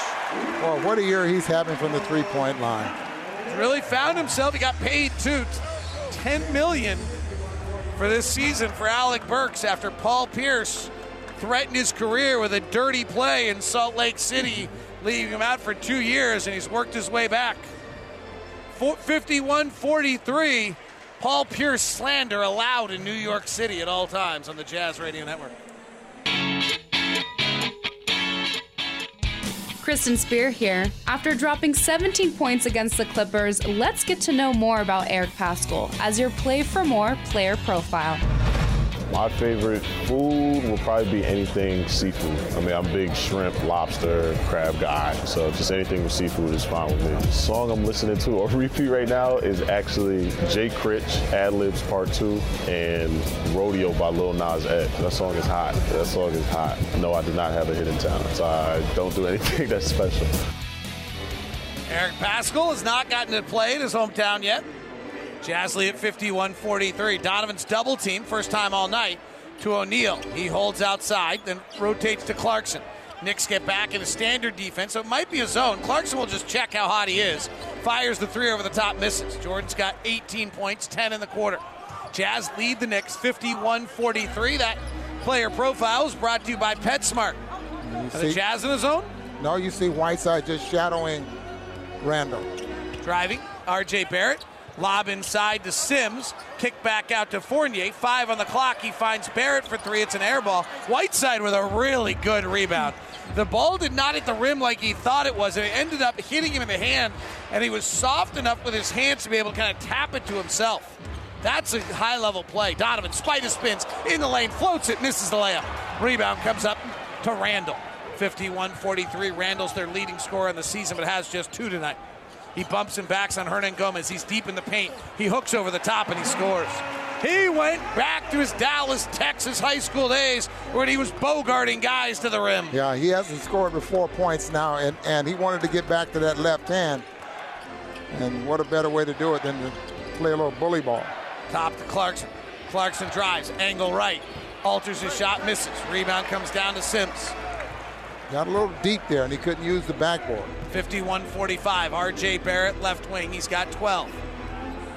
[SPEAKER 4] Well, what a year he's having from the three-point line.
[SPEAKER 1] Really found himself. He got paid too, 10 million for this season for Alec Burks after Paul Pierce threatened his career with a dirty play in Salt Lake City, leaving him out for two years, and he's worked his way back. 51 43. Paul Pierce slander allowed in New York City at all times on the Jazz Radio Network.
[SPEAKER 10] Kristen Spear here. After dropping 17 points against the Clippers, let's get to know more about Eric Paschall as your Play for More player profile.
[SPEAKER 11] My favorite food will probably be anything seafood. I mean, I'm a big shrimp, lobster, crab guy, so just anything with seafood is fine with me. The song I'm listening to on repeat right now is actually Jay Critch, Ad Libs Part 2, and Rodeo by Lil Nas X. That song is hot. That song is hot. No, I do not have a hidden town, so I don't do anything that's special.
[SPEAKER 1] Eric Paschall has not gotten to play in his hometown yet. Jazz lead at 51 43. Donovan's double team, first time all night, to O'Neale. He holds outside, then rotates to Clarkson. Knicks get back in a standard defense, so it might be a zone. Clarkson will just check how hot he is. Fires the three over the top, misses. Jordan's got 18 points, 10 in the quarter. Jazz lead the Knicks 51 43. That player profile is brought to you by PetSmart. Are the Jazz in the zone?
[SPEAKER 4] No, you see Whiteside just shadowing Randle.
[SPEAKER 1] Driving, RJ Barrett. Lob inside to Sims. Kick back out to Fournier. Five on the clock. He finds Barrett for three. It's an air ball. Whiteside with a really good rebound. The ball did not hit the rim like he thought it was. It ended up hitting him in the hand, and he was soft enough with his hands to be able to kind of tap it to himself. That's a high level play. Donovan, spider spins in the lane, floats it, misses the layup. Rebound comes up to Randle. 51 43. Randle's their leading scorer in the season, but has just two tonight. He bumps and backs on Hernangomez. He's deep in the paint. He hooks over the top and he scores. He went back to his Dallas, Texas high school days where he was bogarting guys to the rim.
[SPEAKER 4] Yeah, he hasn't scored but four points now, and, and he wanted to get back to that left hand. And what a better way to do it than to play a little bully ball.
[SPEAKER 1] Top to Clarkson. Clarkson drives, angle right, alters his shot, misses. Rebound comes down to Sims.
[SPEAKER 4] Got a little deep there, and he couldn't use the backboard.
[SPEAKER 1] 51 45. RJ Barrett, left wing. He's got 12.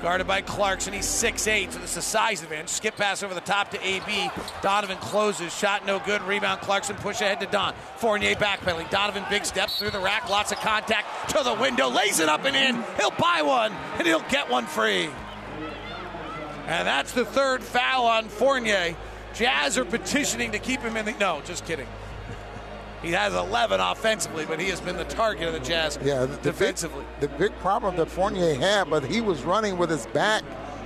[SPEAKER 1] Guarded by Clarkson. He's 6'8, so this is a size advantage. Skip pass over the top to AB. Donovan closes. Shot no good. Rebound Clarkson. Push ahead to Don. Fournier backpedaling. Donovan big steps through the rack. Lots of contact to the window. Lays it up and in. He'll buy one, and he'll get one free. And that's the third foul on Fournier. Jazz are petitioning to keep him in the. No, just kidding. He has 11 offensively, but he has been the target of the Jazz
[SPEAKER 4] yeah, the
[SPEAKER 1] defensively.
[SPEAKER 4] Big, the big problem that Fournier had, but he was running with his back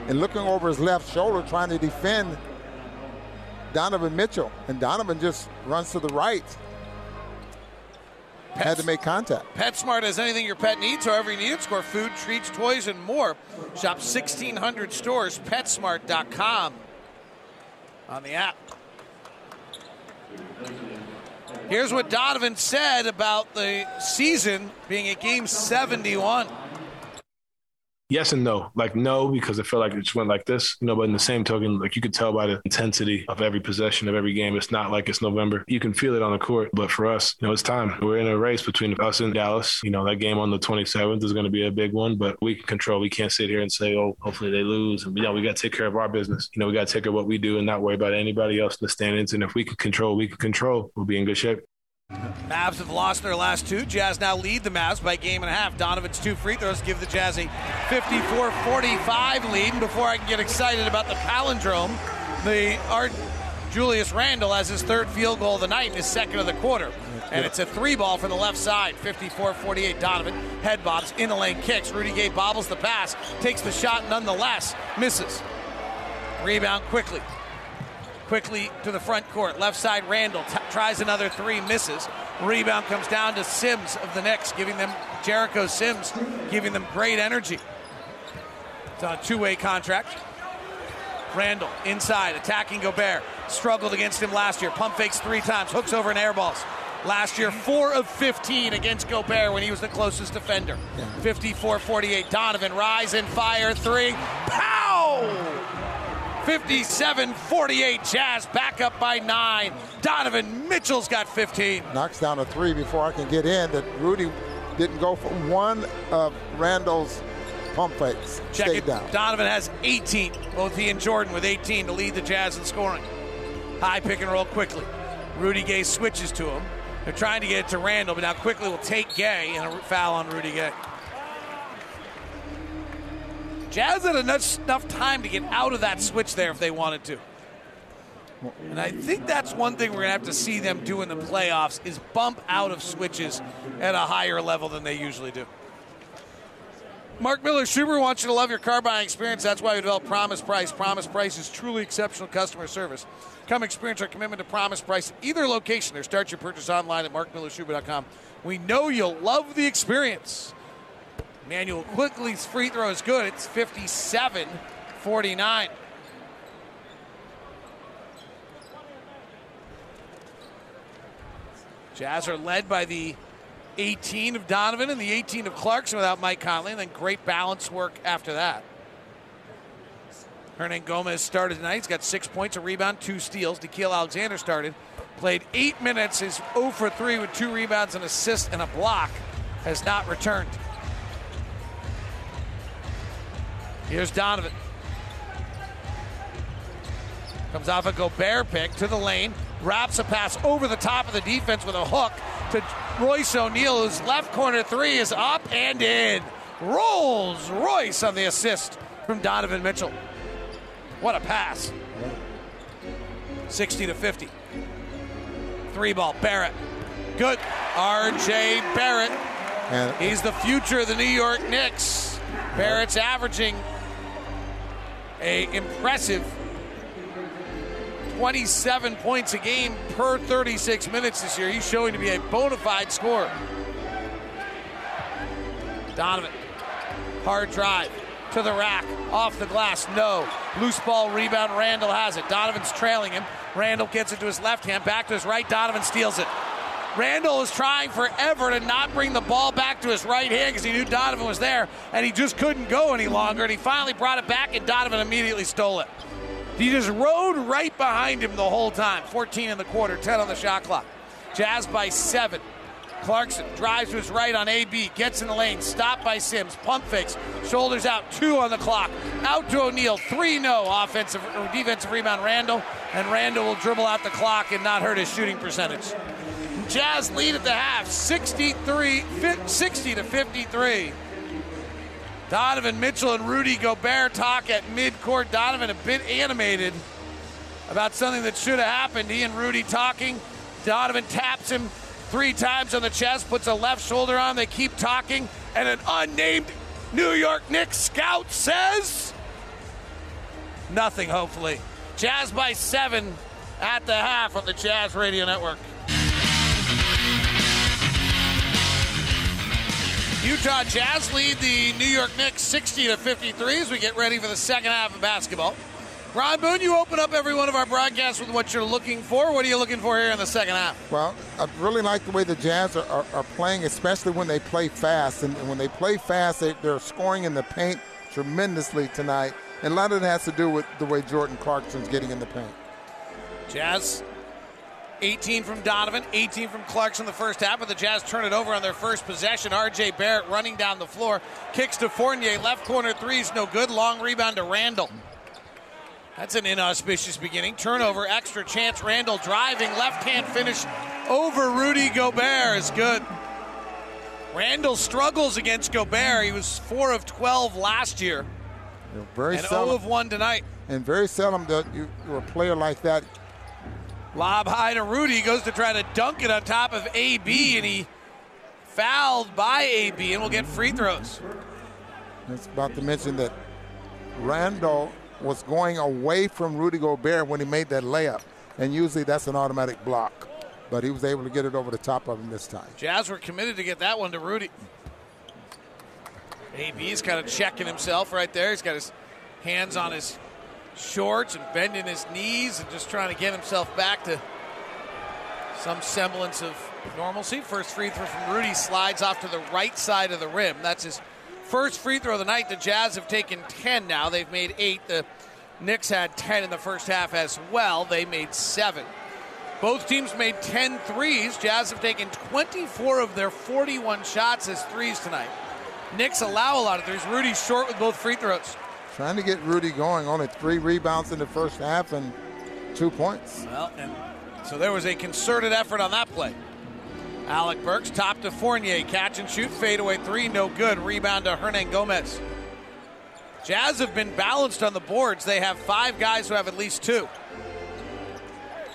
[SPEAKER 4] and looking over his left shoulder trying to defend Donovan Mitchell. And Donovan just runs to the right. Pets, had to make contact.
[SPEAKER 1] PetSmart has anything your pet needs, however you need it. Score food, treats, toys, and more. Shop 1,600 stores, PetSmart.com on the app. Here's what Donovan said about the season being a game 71.
[SPEAKER 8] Yes and no. Like no, because I feel like it just went like this. You know, but in the same token, like you could tell by the intensity of every possession of every game, it's not like it's November. You can feel it on the court. But for us, you know, it's time. We're in a race between us and Dallas. You know, that game on the 27th is going to be a big one, but we can control. We can't sit here and say, oh, hopefully they lose. And, you know, we got to take care of our business. You know, we got to take care of what we do and not worry about anybody else in the standings. And if we can control, we can control, we'll be in good shape.
[SPEAKER 1] Mavs have lost their last two. Jazz now lead the Mavs by game and a half. Donovan's two free throws give the Jazz a 54-45 lead. And before I can get excited about the palindrome, the Art Julius Randle has his third field goal of the night and his second of the quarter. And it's a three ball from the left side. 54-48 Donovan. Head bobs, in the lane kicks. Rudy Gay bobbles the pass, takes the shot nonetheless, misses. Rebound quickly quickly to the front court. Left side, Randle t- tries another three, misses. Rebound comes down to Sims of the Knicks, giving them Jericho Sims, giving them great energy. It's on a two-way contract. Randle inside, attacking Gobert. Struggled against him last year. Pump fakes three times, hooks over and airballs. Last year, 4 of 15 against Gobert when he was the closest defender. 54 48. Donovan, rise and fire three. Pow! 57 48. Jazz back up by nine. Donovan Mitchell's got 15.
[SPEAKER 4] Knocks down a three before I can get in that Rudy didn't go for one of Randle's pump fakes.
[SPEAKER 1] Check
[SPEAKER 4] Stayed
[SPEAKER 1] it.
[SPEAKER 4] down.
[SPEAKER 1] Donovan has 18. Both he and Jordan with 18 to lead the Jazz in scoring. High pick and roll quickly. Rudy Gay switches to him. They're trying to get it to Randle, but now Quickley will take Gay and a foul on Rudy Gay. Jazz had enough, enough time to get out of that switch there if they wanted to. And I think that's one thing we're going to have to see them do in the playoffs is bump out of switches at a higher level than they usually do. Mark Miller Subaru wants you to love your car buying experience. That's why we developed Promise Price. Promise Price is truly exceptional customer service. Come experience our commitment to Promise Price at either location or start your purchase online at markmillersubaru.com. We know you'll love the experience. Manuel Quickley's free throw is good. It's 57 49. Jazz are led by the 18 of Donovan and the 18 of Clarkson without Mike Conley, and then great balance work after that. Hernangomez started tonight. He's got six points, a rebound, two steals. Nickeil Alexander started, played eight minutes, is 0 for 3 with two rebounds, an assist, and a block. Has not returned. Here's Donovan. Comes off a Gobert pick to the lane, wraps a pass over the top of the defense with a hook to Royce O'Neale, whose left corner three is up and in. Rolls Royce on the assist from Donovan Mitchell. What a pass. 60 to 50. Three ball, Barrett. Good. RJ Barrett. He's the future of the New York Knicks. Barrett's averaging a impressive 27 points a game per 36 minutes this year. He's showing to be a bona fide scorer. Donovan, hard drive to the rack, off the glass, no. Loose ball rebound, Randle has it. Donovan's trailing him. Randle gets it to his left hand, back to his right. Donovan steals it. Randle is trying forever to not bring the ball back to his right hand because he knew Donovan was there, and he just couldn't go any longer. And he finally brought it back, and Donovan immediately stole it. He just rode right behind him the whole time. 14 in the quarter, 10 on the shot clock. Jazz by seven. Clarkson drives to his right on AB, gets in the lane, stopped by Sims, pump fakes, shoulders out, two on the clock. Out to O'Neale, three no offensive or defensive rebound Randle, and Randle will dribble out the clock and not hurt his shooting percentage. Jazz lead at the half, 63, 60 to 53. Donovan Mitchell and Rudy Gobert talk at midcourt. Donovan a bit animated about something that should have happened. He and Rudy talking. Donovan taps him three times on the chest, puts a left shoulder on. They keep talking, and an unnamed New York Knicks scout says nothing, hopefully. Jazz by seven at the half on the Jazz Radio Network. Utah Jazz lead the New York Knicks 60 to 53 as we get ready for the second half of basketball. Ron Boone, you open up every one of our broadcasts with what you're looking for. What are you looking for here in the second half?
[SPEAKER 4] Well, I really like the way the Jazz are, are, are playing, especially when they play fast. And when they play fast, they, they're scoring in the paint tremendously tonight. And a lot of it has to do with the way Jordan Clarkson's getting in the paint.
[SPEAKER 1] Jazz 18 from Donovan, 18 from Clarkson the first half, but the Jazz turn it over on their first possession. RJ Barrett running down the floor, kicks to Fournier, left corner threes, no good. Long rebound to Randle. That's an inauspicious beginning. Turnover, extra chance. Randle driving, left hand finish over Rudy Gobert is good. Randle struggles against Gobert. He was 4 of 12 last year
[SPEAKER 4] They're very
[SPEAKER 1] and
[SPEAKER 4] seldom,
[SPEAKER 1] 0 of 1 tonight.
[SPEAKER 4] and very seldom that you, you're a player like that.
[SPEAKER 1] Lob high to Rudy, goes to try to dunk it on top of AB, and he fouled by AB and will get free throws.
[SPEAKER 4] It's about to mention that Randle was going away from Rudy Gobert when he made that layup, and usually that's an automatic block. but he was able to get it over the top of him this time.
[SPEAKER 1] Jazz were committed to get that one to Rudy. AB's kind of checking himself right there. He's got his hands on his shorts and bending his knees and just trying to get himself back to some semblance of normalcy. First free throw from Rudy slides off to the right side of the rim. That's his first free throw of the night. The Jazz have taken 10 now. They've made eight. The Knicks had 10 in the first half as well. They made seven. Both teams made 10 threes. Jazz have taken 24 of their 41 shots as threes tonight. Knicks allow a lot of threes. Rudy's short with both free throws.
[SPEAKER 4] Trying to get Rudy going. Only three rebounds in the first half and two points.
[SPEAKER 1] Well, and so there was a concerted effort on that play. Alec Burks, top to Fournier. Catch and shoot, fadeaway three, no good. Rebound to Hernangomez. Jazz have been balanced on the boards. They have five guys who have at least two.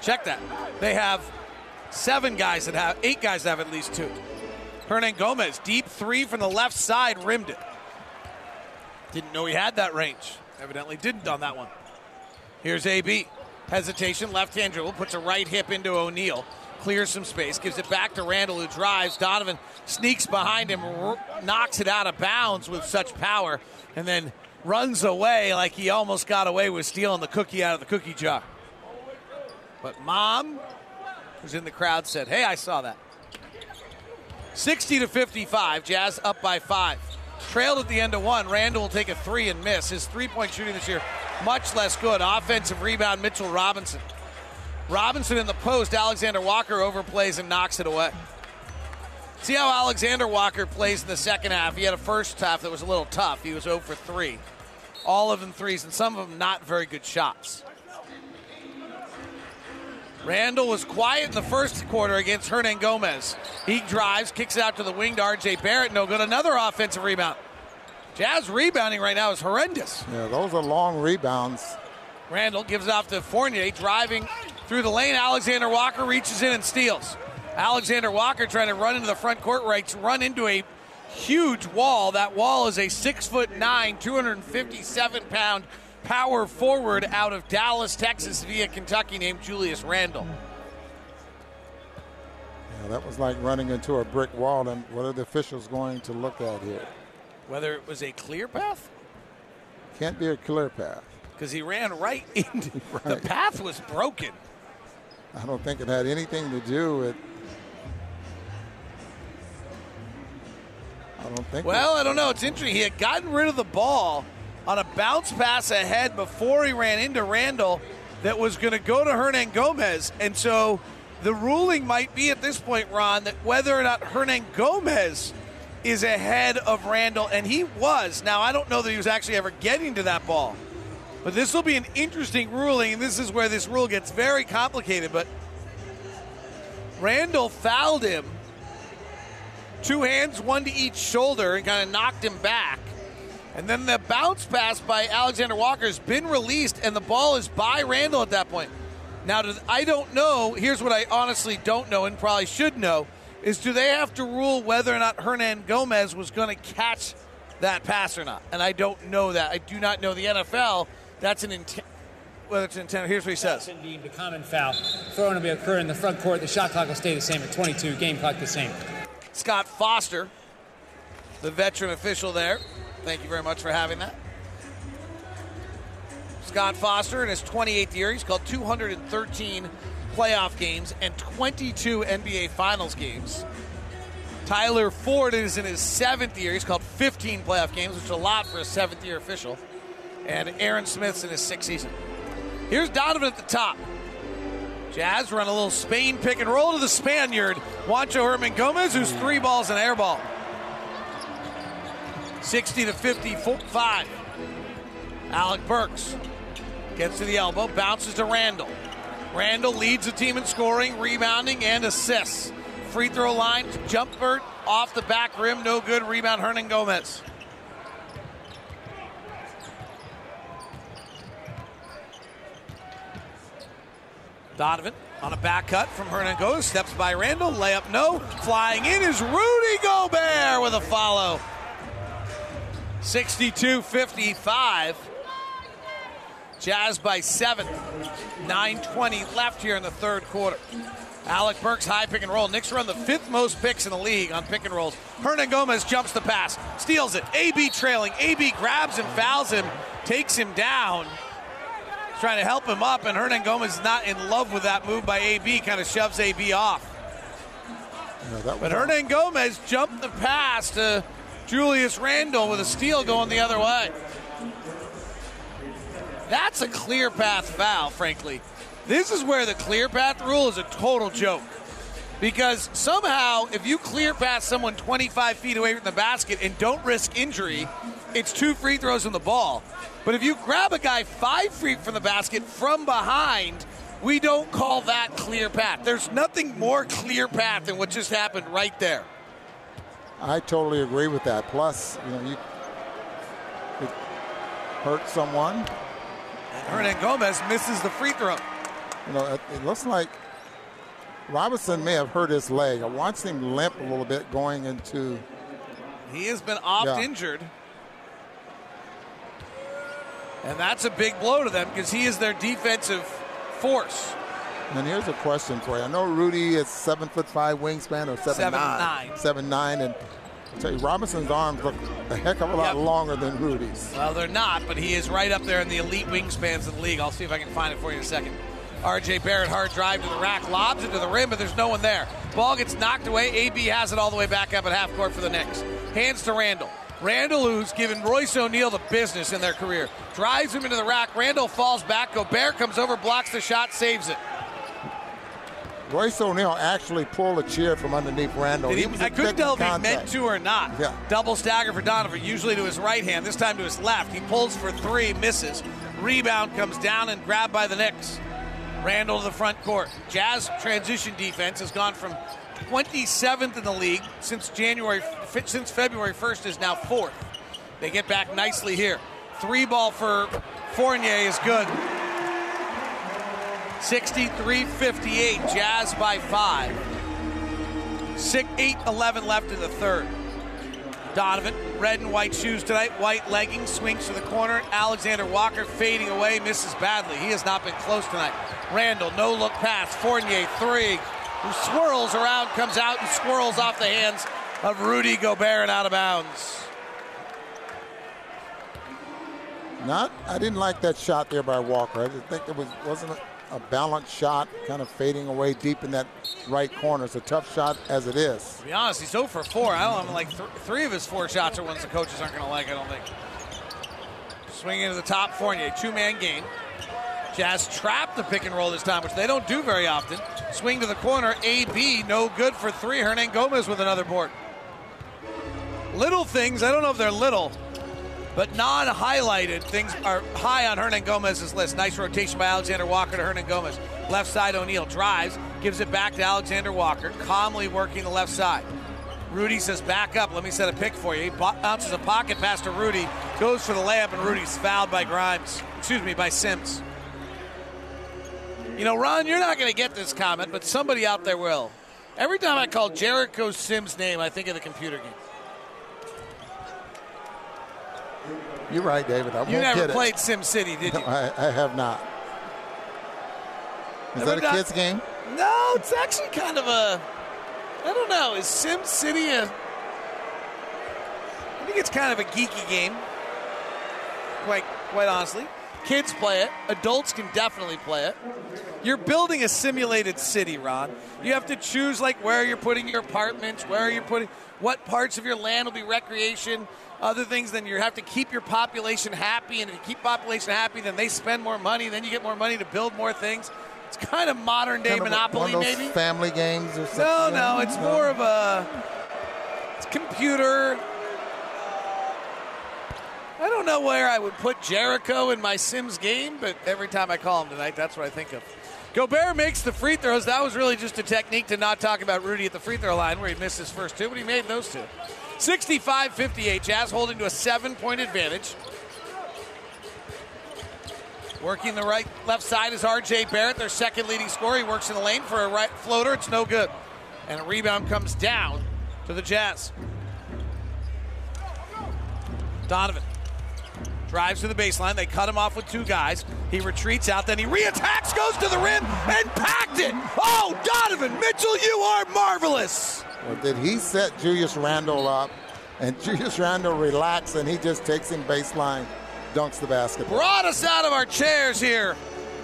[SPEAKER 1] Check that. They have seven guys that have, eight guys that have at least two. Hernangomez, deep three from the left side, rimmed it. Didn't know he had that range. Evidently didn't on that one. Here's AB. Hesitation, left hand dribble, puts a right hip into O'Neale clears some space, gives it back to Randle, who drives. Donovan sneaks behind him, r- knocks it out of bounds with such power, and then runs away like he almost got away with stealing the cookie out of the cookie jar. But mom, who's in the crowd, said, Hey, I saw that. 60 to 55, Jazz up by five. Trailed at the end of one. Randle will take a three and miss. His three point shooting this year, much less good. Offensive rebound, Mitchell Robinson. Robinson in the post. Alexander Walker overplays and knocks it away. See how Alexander Walker plays in the second half. He had a first half that was a little tough. He was 0 for 3. All of them threes, and some of them not very good shots. Randle was quiet in the first quarter against Hernangomez. He drives, kicks it out to the wing to RJ Barrett. No good. Another offensive rebound. Jazz rebounding right now is horrendous.
[SPEAKER 4] Yeah, those are long rebounds.
[SPEAKER 1] Randle gives it off to Fournier, driving through the lane. Alexander Walker reaches in and steals. Alexander Walker trying to run into the front court right, run into a huge wall. That wall is a six foot nine, 257 pound power forward out of Dallas, Texas, via Kentucky, named Julius Randle.
[SPEAKER 4] Yeah, that was like running into a brick wall. And what are the officials going to look at here?
[SPEAKER 1] Whether it was a clear path?
[SPEAKER 4] Can't be a clear path.
[SPEAKER 1] Because he ran right into right. the path was broken.
[SPEAKER 4] I don't think it had anything to do with. I don't think.
[SPEAKER 1] Well, I don't know. It's interesting. He had gotten rid of the ball on a bounce pass ahead before he ran into Randle that was going to go to Hernangomez. And so the ruling might be at this point, Ron, that whether or not Hernangomez is ahead of Randle, and he was. Now, I don't know that he was actually ever getting to that ball. But this will be an interesting ruling, and this is where this rule gets very complicated. But Randle fouled him, two hands, one to each shoulder, and kind of knocked him back. And then the bounce pass by Alexander Walker has been released, and the ball is by Randle at that point. Now, I don't know. Here's what I honestly don't know and probably should know is do they have to rule whether or not Hernangomez was going to catch that pass or not? And I don't know that. I do not know the NFL that's an intent. Whether it's intent, here's what he says.
[SPEAKER 12] Deemed a common foul. Throwing will occur in the front court. The shot clock will stay the same at 22. Game clock the same.
[SPEAKER 1] Scott Foster, the veteran official there. Thank you very much for having that. Scott Foster in his 28th year, he's called 213 playoff games and 22 NBA Finals games. Tyler Ford is in his seventh year. He's called 15 playoff games, which is a lot for a seventh year official and Aaron Smith's in his sixth season. Here's Donovan at the top. Jazz run a little Spain pick and roll to the Spaniard, Juancho Hernangomez, who's three balls and air ball. 60 to 55. Alec Burks gets to the elbow, bounces to Randle. Randle leads the team in scoring, rebounding, and assists. Free throw line, jumper off the back rim, no good. Rebound, Hernangomez. Donovan on a back cut from Hernangomez, steps by Randle, layup no. Flying in is Rudy Gobert with a follow. 62 55. Jazz by seven. 9.20 left here in the third quarter. Alec Burks high pick and roll. Knicks run the fifth most picks in the league on pick and rolls. Hernangomez jumps the pass, steals it. AB trailing. AB grabs and fouls him, takes him down. Trying to help him up, and Hernangomez is not in love with that move by AB, kind of shoves AB off.
[SPEAKER 4] Yeah,
[SPEAKER 1] but Hernangomez jumped the pass to Julius Randle with a steal going the other way. That's a clear path foul, frankly. This is where the clear path rule is a total joke. Because somehow, if you clear past someone 25 feet away from the basket and don't risk injury, it's two free throws from the ball. But if you grab a guy five feet from the basket from behind, we don't call that clear path. There's nothing more clear path than what just happened right there.
[SPEAKER 4] I totally agree with that. Plus, you know, you it hurt someone.
[SPEAKER 1] Hernangomez misses the free throw.
[SPEAKER 4] You know, it, it looks like Robinson may have hurt his leg. I watched him limp a little bit going into.
[SPEAKER 1] He has been oft
[SPEAKER 4] Yeah.
[SPEAKER 1] injured. And that's a big blow to them because he is their defensive force.
[SPEAKER 4] And here's a question for you. I know Rudy is seven foot five wingspan or seven,
[SPEAKER 1] Seven
[SPEAKER 4] nine.
[SPEAKER 1] nine.
[SPEAKER 4] Seven nine, and I'll tell you, Robinson's arms look a heck of a lot
[SPEAKER 1] Yep.
[SPEAKER 4] longer than Rudy's.
[SPEAKER 1] Well, they're not, but he is right up there in the elite wingspans of the league. I'll see if I can find it for you in a second. RJ Barrett, hard drive to the rack, lobs it to the rim, but there's no one there. Ball gets knocked away. AB has it all the way back up at half court for the Knicks. Hands to Randle. Randle, who's given Royce O'Neale the business in their career, drives him into the rack. Randle falls back. Gobert comes over, blocks the shot, saves it.
[SPEAKER 4] Royce O'Neale actually pulled a chair from underneath Randle.
[SPEAKER 1] Did he,
[SPEAKER 4] was
[SPEAKER 1] I couldn't tell if he meant to or not.
[SPEAKER 4] Yeah.
[SPEAKER 1] Double stagger for Donovan, usually to his right hand, this time to his left. He pulls for three, misses. Rebound comes down and grabbed by the Knicks. Randle to the front court. Jazz transition defense has gone from 27th in the league since January, since February 1st is now fourth. They get back nicely here. Three ball for Fournier is good. 63-58, Jazz by five. Six, 8 11 left in the third. Donovan, red and white shoes tonight, white leggings, swings to the corner. Alexander Walker fading away, misses badly. He has not been close tonight. Randle, no look pass. Fournier, three, who swirls around, comes out and swirls off the hands of Rudy Gobert and out of bounds.
[SPEAKER 4] Not, I didn't like that shot there by Walker. I just think it was wasn't a balanced shot, kind of fading away deep in that right corner. It's a tough shot as it is.
[SPEAKER 1] To be honest, he's 0 for 4. I don't know, like th- three of his four shots are ones the coaches aren't going to like, I don't think. Swinging to the top, Fournier, two man game. Jazz trapped the pick and roll this time, which they don't do very often. Swing to the corner, AB, no good for three. Hernangomez with another board. Little things, I don't know if they're little, but non highlighted things are high on Hernangomez's list. Nice rotation by Alexander Walker to Hernangomez. Left side, O'Neale drives, gives it back to Alexander Walker, calmly working the left side. Rudy says, back up, let me set a pick for you. He bounces a pocket pass to Rudy, goes for the layup, and Rudy's fouled by Grimes. Excuse me, by Sims. You know, Ron, you're not going to get this comment, but somebody out there will. Every time I call Jericho Sims' name, I think of the computer game.
[SPEAKER 4] You're right, David. I
[SPEAKER 1] You never
[SPEAKER 4] get it.
[SPEAKER 1] played Sim City, did you?
[SPEAKER 4] No, I, I have not. Is
[SPEAKER 1] Never
[SPEAKER 4] that a kids game?
[SPEAKER 1] No, it's actually kind of a. I don't know. Is Sim City a. I think it's kind of a geeky game. Quite, quite honestly, kids play it. Adults can definitely play it. You're building a simulated city, Ron. You have to choose like where you're putting your apartments, where you're putting what parts of your land will be recreation, other things. Then you have to keep your population happy, and if you keep population happy, then they spend more money. Then you get more money to build more things. It's kind of modern day
[SPEAKER 4] Kind of
[SPEAKER 1] Monopoly,
[SPEAKER 4] one of those
[SPEAKER 1] maybe.
[SPEAKER 4] family games or something.
[SPEAKER 1] No, no, it's more of a it's computer. I don't know where I would put Jericho in my Sims game, but every time I call him tonight, that's what I think of. Gobert makes the free throws. That was really just a technique to not talk about Rudy at the free throw line where he missed his first two, but he made those two. 65 58. Jazz holding to a seven point advantage. Working the right left side is RJ Barrett, their second leading scorer. He works in the lane for a right floater. It's no good. And a rebound comes down to the Jazz. Donovan Drives to the baseline. They cut him off with two guys. He retreats out, then he reattacks, goes to the rim, and packed it. Oh, Donovan Mitchell, you are marvelous.
[SPEAKER 4] Well, did he set Julius Randle up? And Julius Randle relaxed, and he just takes him baseline, dunks the basketball.
[SPEAKER 1] Brought us out of our chairs here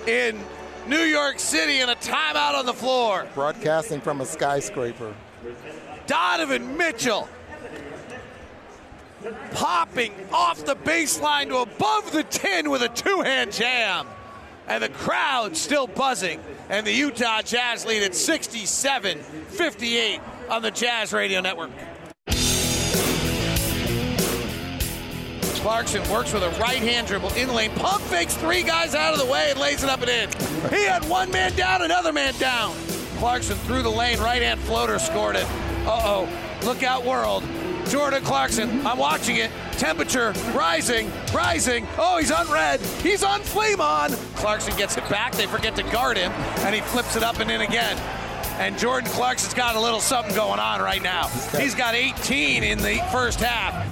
[SPEAKER 1] in New York City in a timeout on the floor.
[SPEAKER 4] Broadcasting from a skyscraper.
[SPEAKER 1] Donovan Mitchell popping off the baseline to above the 10 with a two hand jam. And the crowd still buzzing. And the Utah Jazz lead at 67 58 on the Jazz Radio Network. Clarkson works with a right hand dribble in lane, pump fakes three guys out of the way and lays it up and in. He had one man down, another man down. Clarkson through the lane, right hand floater scored it. Uh oh, look out, world. Jordan Clarkson, I'm watching it. Temperature rising, rising. Oh, he's on red. He's on flame on. Clarkson gets it back. They forget to guard him, and he flips it up and in again. And Jordan Clarkson's got a little something going on right now. He's got 18 in the first half.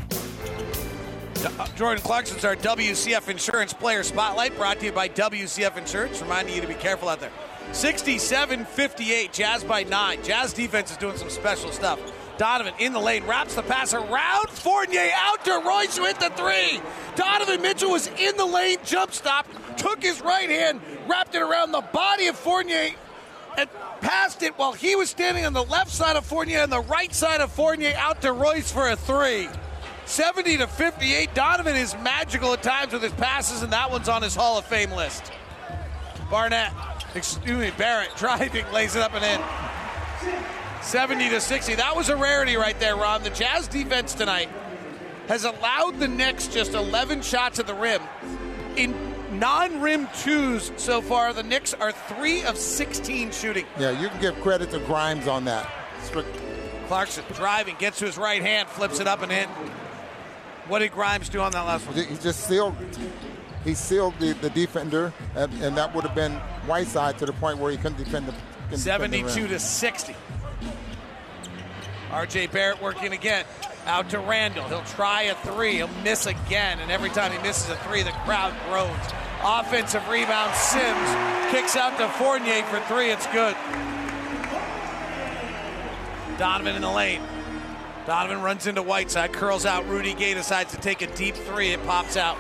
[SPEAKER 1] Uh, Jordan Clarkson's our WCF Insurance Player Spotlight, brought to you by WCF Insurance, reminding you to be careful out there. 67 58, Jazz by nine. Jazz defense is doing some special stuff. Donovan in the lane, wraps the pass around Fournier out to Royce with the three. Donovan Mitchell was in the lane, jump stop, took his right hand, wrapped it around the body of Fournier, and passed it while he was standing on the left side of Fournier and the right side of Fournier out to Royce for a three. 70 to 58. Donovan is magical at times with his passes, and that one's on his Hall of Fame list. Barnett, excuse me, Barrett driving, lays it up and in. 70 to 60. That was a rarity right there, Ron. The Jazz defense tonight has allowed the Knicks just 11 shots at the rim. In non rim twos so far, the Knicks are 3 of 16 shooting.
[SPEAKER 4] Yeah, you can give credit to Grimes on that.
[SPEAKER 1] Clarkson driving, gets to his right hand, flips it up and in. What did Grimes do on that last one?
[SPEAKER 4] He just sealed. He sealed the, the defender, and, and that would have been Whiteside to the point where he couldn't defend the. couldn't defend the
[SPEAKER 1] 72 to 60. RJ Barrett working again. Out to Randle. He'll try a three. He'll miss again. And every time he misses a three, the crowd groans. Offensive rebound. Sims kicks out to Fournier for three. It's good. Donovan in the lane. Donovan runs into Whiteside, curls out. Rudy Gay decides to take a deep three. It pops out.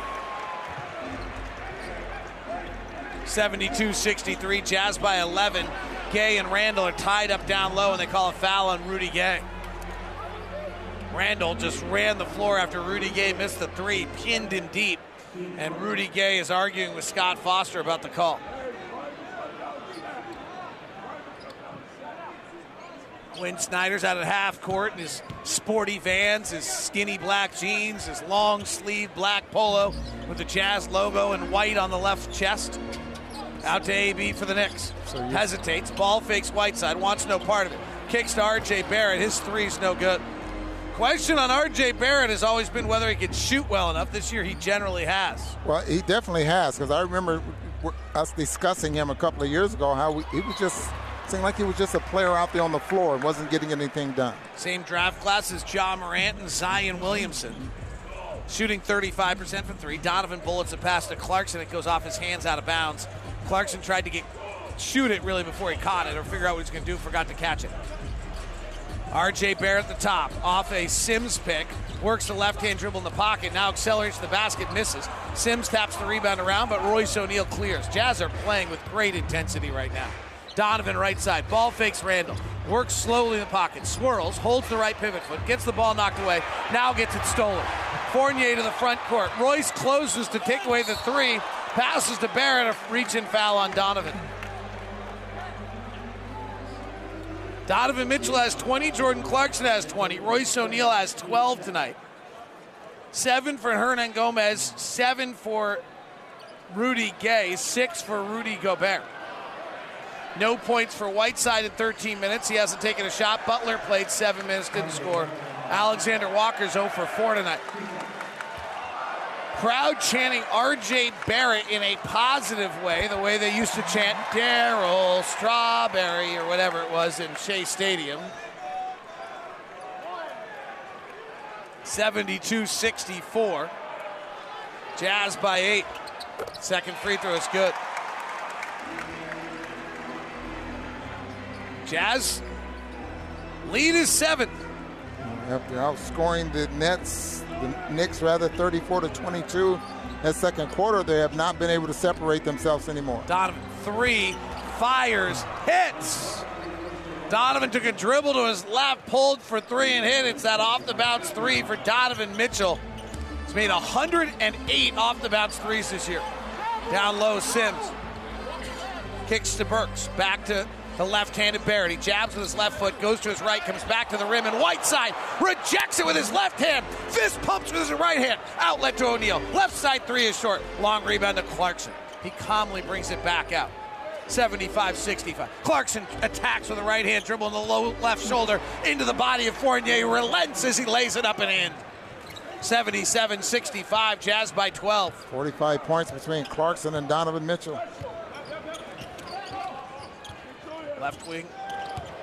[SPEAKER 1] 72 63. Jazz by 11. Gay and Randle are tied up down low, and they call a foul on Rudy Gay. Randle just ran the floor after Rudy Gay missed the three, pinned him deep. And Rudy Gay is arguing with Scott Foster about the call. Quin Snyder's out at half court in his sporty vans, his skinny black jeans, his long sleeve black polo with the Jazz logo and white on the left chest. Out to AB for the Knicks. Hesitates, ball fakes Whiteside, wants no part of it. Kicks to RJ Barrett. His three's no good. Question on RJ Barrett has always been whether he can shoot well enough. This year he generally has.
[SPEAKER 4] Well, he definitely has because I remember us discussing him a couple of years ago how we, he was just seemed like he was just a player out there on the floor and wasn't getting anything done.
[SPEAKER 1] Same draft class as John Morant and Zion Williamson. Shooting 35% from three. Donovan bullets a pass to Clarkson. It goes off his hands out of bounds. Clarkson tried to get shoot it really before he caught it or figure out what he's going to do. Forgot to catch it. RJ Barrett at the top, off a Sims pick, works the left hand dribble in the pocket, now accelerates the basket, misses. Sims taps the rebound around, but Royce O'Neale clears. Jazz are playing with great intensity right now. Donovan right side, ball fakes Randle, works slowly in the pocket, swirls, holds the right pivot foot, gets the ball knocked away, now gets it stolen. Fournier to the front court. Royce closes to take away the three, passes to Barrett, a reach in foul on Donovan. Donovan Mitchell has 20. Jordan Clarkson has 20. Royce O'Neale has 12 tonight. Seven for Hernangomez, seven for Rudy Gay, six for Rudy Gobert. No points for Whiteside in 13 minutes. He hasn't taken a shot. Butler played seven minutes, didn't score. Alexander Walker's 0 for 4 tonight. Crowd chanting RJ Barrett in a positive way, the way they used to chant Darryl Strawberry or whatever it was in Shea Stadium. 72 64. Jazz by eight. Second free throw is good. Jazz lead is seven.
[SPEAKER 4] After outscoring the Nets, the Knicks rather 34 to 22. That second quarter, they have not been able to separate themselves anymore.
[SPEAKER 1] Donovan three fires hits. Donovan took a dribble to his left, pulled for three and hit. It's that off the bounce three for Donovan Mitchell. He's made 108 off the bounce threes this year. Down low, Sims. Kicks to Burks. Back to the left-handed Barrett. He jabs with his left foot, goes to his right, comes back to the rim, and Whiteside rejects it with his left hand. Fist pumps with his right hand. Outlet to O'Neale. Left side three is short. Long rebound to Clarkson. He calmly brings it back out. 75-65. Clarkson attacks with a right hand dribble in the low left shoulder into the body of Fournier. Relents as he lays it up and in. 77-65. Jazz by 12.
[SPEAKER 4] 45 points between Clarkson and Donovan Mitchell.
[SPEAKER 1] Left wing,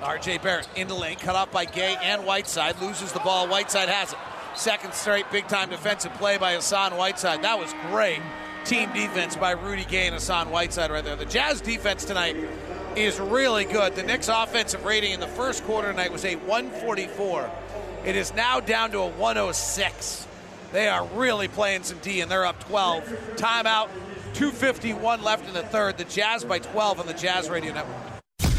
[SPEAKER 1] RJ Barrett in the lane, cut off by Gay and Whiteside. Loses the ball. Whiteside has it. Second straight big time defensive play by Hassan Whiteside. That was great team defense by Rudy Gay and Hassan Whiteside right there. The Jazz defense tonight is really good. The Knicks offensive rating in the first quarter tonight was a 144. It is now down to a 106. They are really playing some D and they're up 12. Timeout, 251 left in the third. The Jazz by 12 on the Jazz Radio Network.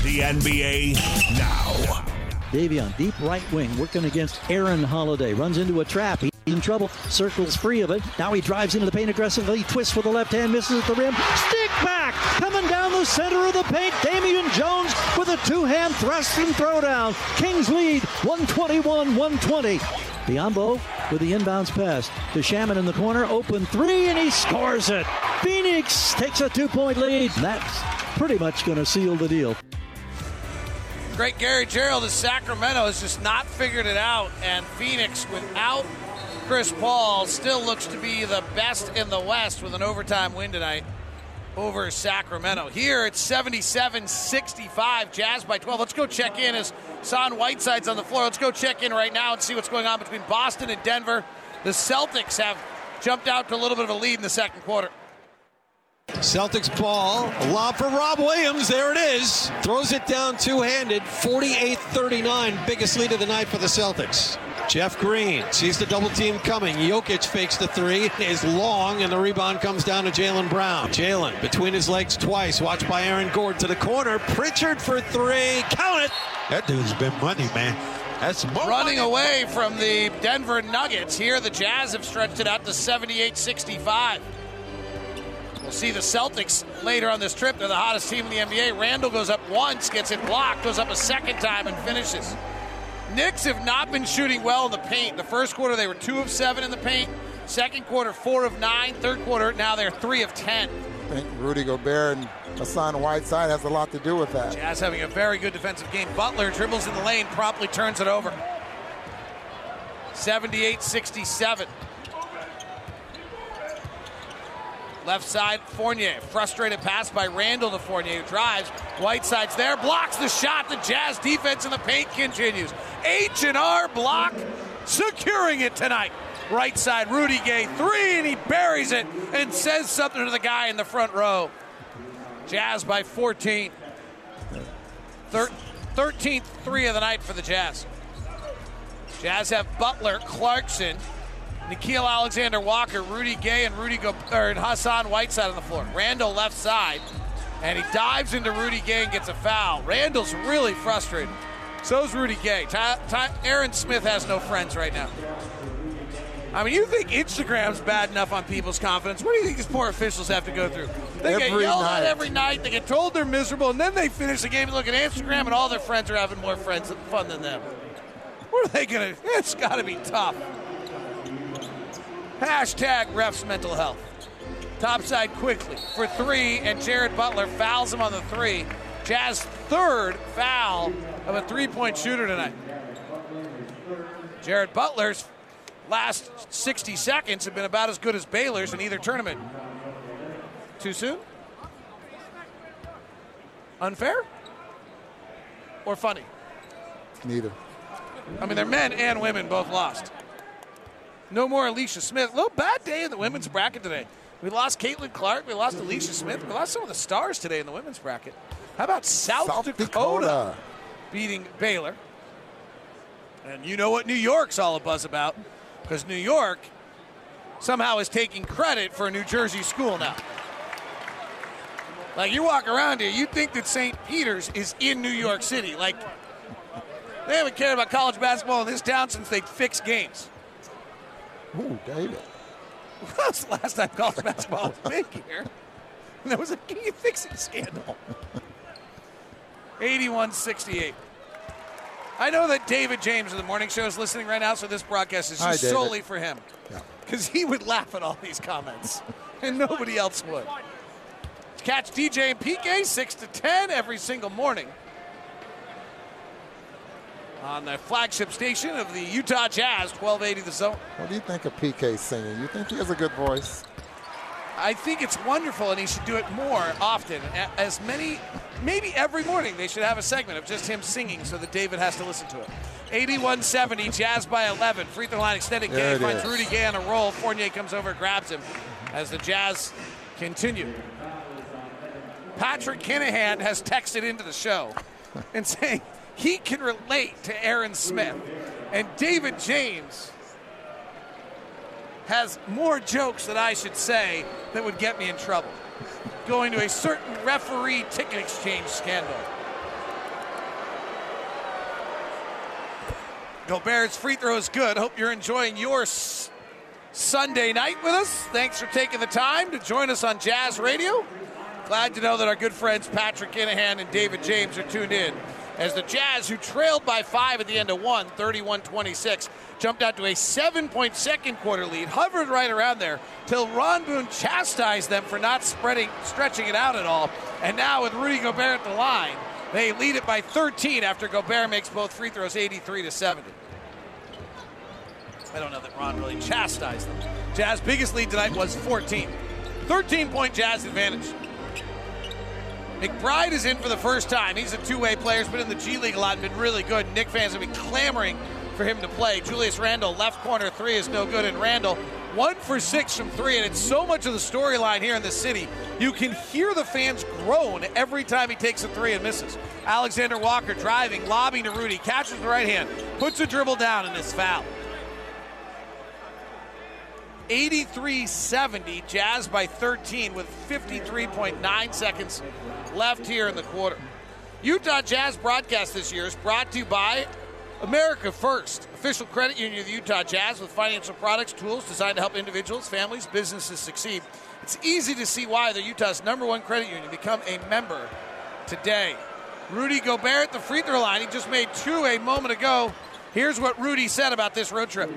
[SPEAKER 3] The NBA now.
[SPEAKER 13] Davion, deep right wing, working against Aaron Holiday. Runs into a trap. He's in trouble. Circles free of it. Now he drives into the paint aggressively. Twists with the left hand. Misses at the rim. Stick back. Coming down the center of the paint. Damian Jones with a two hand thrust and throwdown. Kings lead 121 120. Biombo with the inbounds pass to Shamet in the corner. Open three, and he scores it. Phoenix takes a two point lead. That's pretty much going to seal the deal.
[SPEAKER 1] Great Gary Gerald of Sacramento has just not figured it out, and Phoenix without Chris Paul still looks to be the best in the West with an overtime win tonight over Sacramento. Here it's 77 65, Jazz by 12. Let's go check in as Son Whiteside's on the floor. Let's go check in right now and see what's going on between Boston and Denver. The Celtics have jumped out to a little bit of a lead in the second quarter.
[SPEAKER 14] Celtics ball, a lob for Rob Williams. There it is. Throws it down two handed. 48 39. Biggest lead of the night for the Celtics. Jeff Green sees the double team coming. Jokic fakes the three, is long, and the rebound comes down to Jaylen Brown. Jalen between his legs twice, watched by Aaron Gordon to the corner. Pritchard for three. Count it.
[SPEAKER 15] That dude's been money, man. That's
[SPEAKER 1] running away from the Denver Nuggets. Here, the Jazz have stretched it out to 78 65. See the Celtics later on this trip. They're the hottest team in the NBA. Randle goes up once, gets it blocked, goes up a second time, and finishes. Knicks have not been shooting well in the paint. The first quarter, they were two of seven in the paint. Second quarter, four of nine. Third quarter, now they're three of ten.
[SPEAKER 4] I think Rudy Gobert and Hassan Whiteside has a lot to do with that.
[SPEAKER 1] Jazz having a very good defensive game. Butler dribbles in the lane, promptly turns it over. 78 67. Left side, Fournier. Frustrated pass by Randle to Fournier, who drives. Whiteside's there, blocks the shot. The Jazz defense in the paint continues. H&R block, securing it tonight. Right side, Rudy Gay, three, and he buries it and says something to the guy in the front row. Jazz by 14. Thir- 13th three of the night for the Jazz. Jazz have Butler, Clarkson, Nickeil Alexander Walker, Rudy Gay, and Rudy Go- or and Hassan Whiteside on the floor. Randle left side, and he dives into Rudy Gay and gets a foul. Randle's really frustrated. So's Rudy Gay. Ty- Ty- Aaron Smith has no friends right now. I mean, you think Instagram's bad enough on people's confidence? What do you think these poor officials have to go through? They get yelled
[SPEAKER 4] night.
[SPEAKER 1] at every night. They get told they're miserable, and then they finish the game and look at Instagram, and all their friends are having more friends fun than them. What are they gonna? It's got to be tough. Hashtag refs mental health. Topside Quickley for three, and Jared Butler fouls him on the three. Jazz third foul of a three-point shooter tonight. Jared Butler's last 60 seconds have been about as good as Baylor's in either tournament. Too soon? Unfair? Or funny?
[SPEAKER 4] Neither.
[SPEAKER 1] I mean, they're men and women both lost. No more NaLyssa Smith. A little bad day in the women's bracket today. We lost Caitlin Clark. We lost NaLyssa Smith. We lost some of the stars today in the women's bracket. How about South,
[SPEAKER 4] South
[SPEAKER 1] Dakota,
[SPEAKER 4] Dakota.
[SPEAKER 1] beating Baylor? And you know what New York's all a buzz about because New York somehow is taking credit for a New Jersey school now. Like you walk around here, you think that St. Peter's is in New York City. Like they haven't cared about college basketball in this town since they fixed games.
[SPEAKER 4] Ooh, David.
[SPEAKER 1] Was the last time college basketball was big here? And there was a game fixing scandal. 81 68. I know that David James of the morning show is listening right now, so this broadcast is
[SPEAKER 4] Hi,
[SPEAKER 1] solely for him. Because he would laugh at all these comments, and nobody else would. Catch DJ and PK 6 to 10 every single morning on the flagship station of the Utah Jazz, 1280 The Zone.
[SPEAKER 4] What do you think of PK singing? You think he has a good voice?
[SPEAKER 1] I think it's wonderful, and he should do it more often. As many, maybe every morning, they should have a segment of just him singing so that David has to listen to it. 81-70, Jazz by 11. Free throw line extended. Gay finds
[SPEAKER 4] is.
[SPEAKER 1] Rudy Gay on a roll. Fournier comes over, grabs him as the Jazz continue. Patrick Kinahan has texted into the show and saying he can relate to Aaron Smith. And David James has more jokes that I should say that would get me in trouble. Going to a certain referee ticket exchange scandal. Gobert's free throw is good. Hope you're enjoying your s- Sunday night with us. Thanks for taking the time to join us on Jazz Radio. Glad to know that our good friends Patrick Kinahan and David James are tuned in. As the Jazz, who trailed by five at the end of one, 31 26, jumped out to a seven point second quarter lead, hovered right around there till Ron Boone chastised them for not spreading, stretching it out at all. And now with Rudy Gobert at the line, they lead it by 13 after Gobert makes both free throws 83 to 70. I don't know that Ron really chastised them. Jazz biggest lead tonight was 14. 13 point Jazz advantage. McBride is in for the first time. He's a two-way player. He's been in the G League a lot and been really good. Knick fans have been clamoring for him to play. Julius Randle, left corner three is no good. And Randle, one for six from three. And it's so much of the storyline here in the city. You can hear the fans groan every time he takes a three and misses. Alexander Walker driving, lobbing to Rudy, catches the right hand, puts a dribble down, and is fouled. 83 70, Jazz by 13 with 53.9 seconds left here in the quarter. Utah Jazz broadcast this year is brought to you by America First, official credit union of the Utah Jazz with financial products, tools designed to help individuals, families, businesses succeed. It's easy to see why they're Utah's number one credit union. Become a member today. Rudy Gobert at the free throw line. He just made two a moment ago. Here's what Rudy said about this road trip.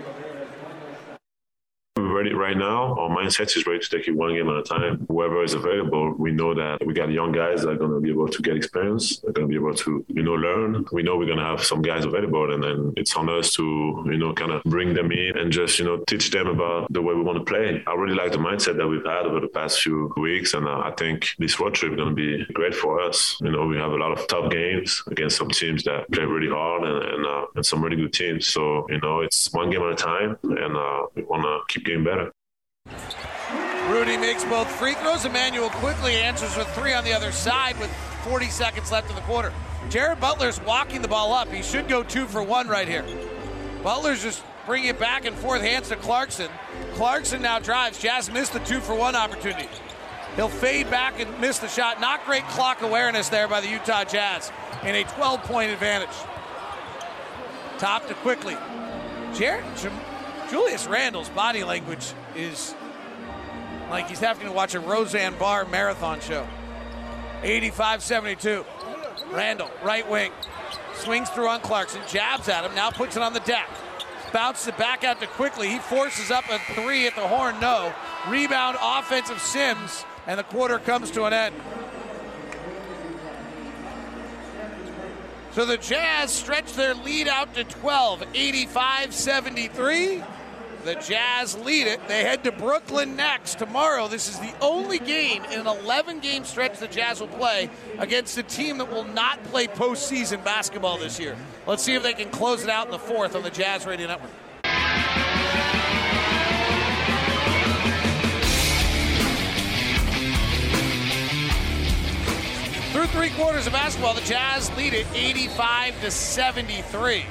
[SPEAKER 7] Ready right now. Our mindset is ready to take it one game at a time. Whoever is available, we know that we got young guys that are going to be able to get experience. They're going to be able to, you know, learn. We know we're going to have some guys available, and then it's on us to, you know, kind of bring them in and just, you know, teach them about the way we want to play. I really like the mindset that we've had over the past few weeks, and I think this road trip is going to be great for us. You know, we have a lot of tough games against some teams that play really hard and and, uh, and some really good teams. So, you know, it's one game at a time, and uh, we want to keep better.
[SPEAKER 1] Rudy makes both free throws. Immanuel Quickley answers with three on the other side with 40 seconds left in the quarter. Jared Butler's walking the ball up. He should go two for one right here. Butler's just bringing it back and forth, hands to Clarkson. Clarkson now drives. Jazz missed the two for one opportunity. He'll fade back and miss the shot. Not great clock awareness there by the Utah Jazz in a 12 point advantage. Top to Quickley. Jared, Julius Randle's body language is like he's having to watch a Roseanne Barr marathon show. 85 72. Randle, right wing. Swings through on Clarkson, jabs at him, now puts it on the deck. Bounces it back out to Quickley. He forces up a three at the horn, no. Rebound, offensive Sims, and the quarter comes to an end. So the Jazz stretch their lead out to 12, 85 73. The Jazz lead it. They head to Brooklyn next tomorrow. This is the only game in an 11 game stretch the Jazz will play against a team that will not play postseason basketball this year. Let's see if they can close it out in the fourth on the Jazz Radio Network. Through three quarters of basketball, the Jazz lead it 85 to 73.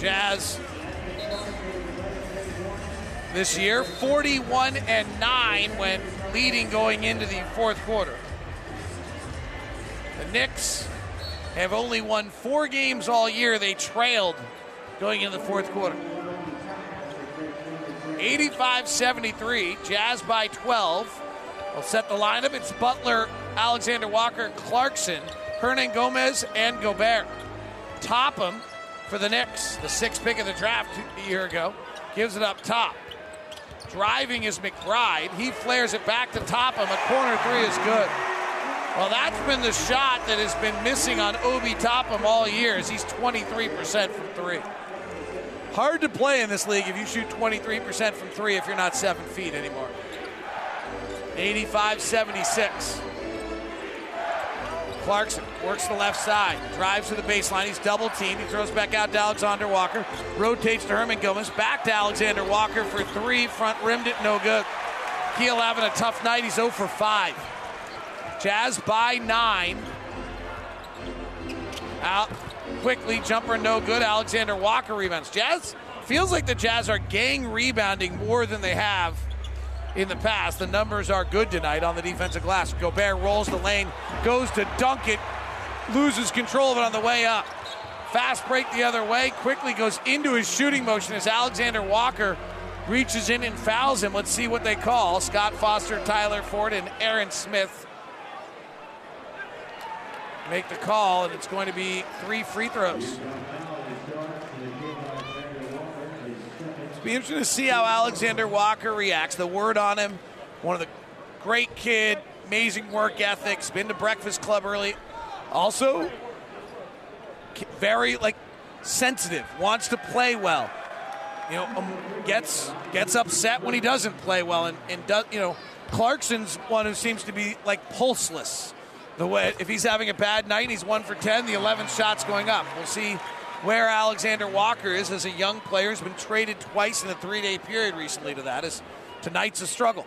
[SPEAKER 1] Jazz this year 41 and 9 when leading going into the fourth quarter. The Knicks have only won four games all year. They trailed going into the fourth quarter. 85 73, Jazz by 12. We'll set the lineup. It's Butler, Alexander Walker, Clarkson, Hernangomez, and Gobert. Toppin for the Knicks, the sixth pick of the draft a year ago, gives it up top. Driving is McBride. He flares it back to Toppin. A corner three is good. Well, that's been the shot that has been missing on Obi Toppin all year he's 23% from three. Hard to play in this league if you shoot 23% from three if you're not seven feet anymore. 85 76. Clarkson works the left side, drives to the baseline. He's double teamed. He throws back out to Alexander Walker, rotates to Hernangomez, back to Alexander Walker for three. Front rimmed it, no good. Keel having a tough night. He's 0 for 5. Jazz by nine. Out Quickley, jumper no good. Alexander Walker rebounds. Jazz feels like the Jazz are gang rebounding more than they have in the past. The numbers are good tonight on the defensive glass. Gobert rolls the lane, goes to dunk it, loses control of it on the way up. Fast break the other way, Quickley goes into his shooting motion as Alexander Walker reaches in and fouls him. Let's see what they call. Scott Foster, Tyler Ford, and Aaron Smith make the call, and it's going to be three free throws. It'll be interesting to see how Alexander Walker reacts. The word on him, one of the great kid, amazing work ethics, been to Breakfast Club early. Also, very like sensitive, wants to play well. You know, um, gets gets upset when he doesn't play well, and, and does you know, Clarkson's one who seems to be like pulseless. The way if he's having a bad night, he's one for ten. The 11 shots going up. We'll see where Alexander Walker is as a young player. Has been traded twice in a three-day period recently. To that is tonight's a struggle.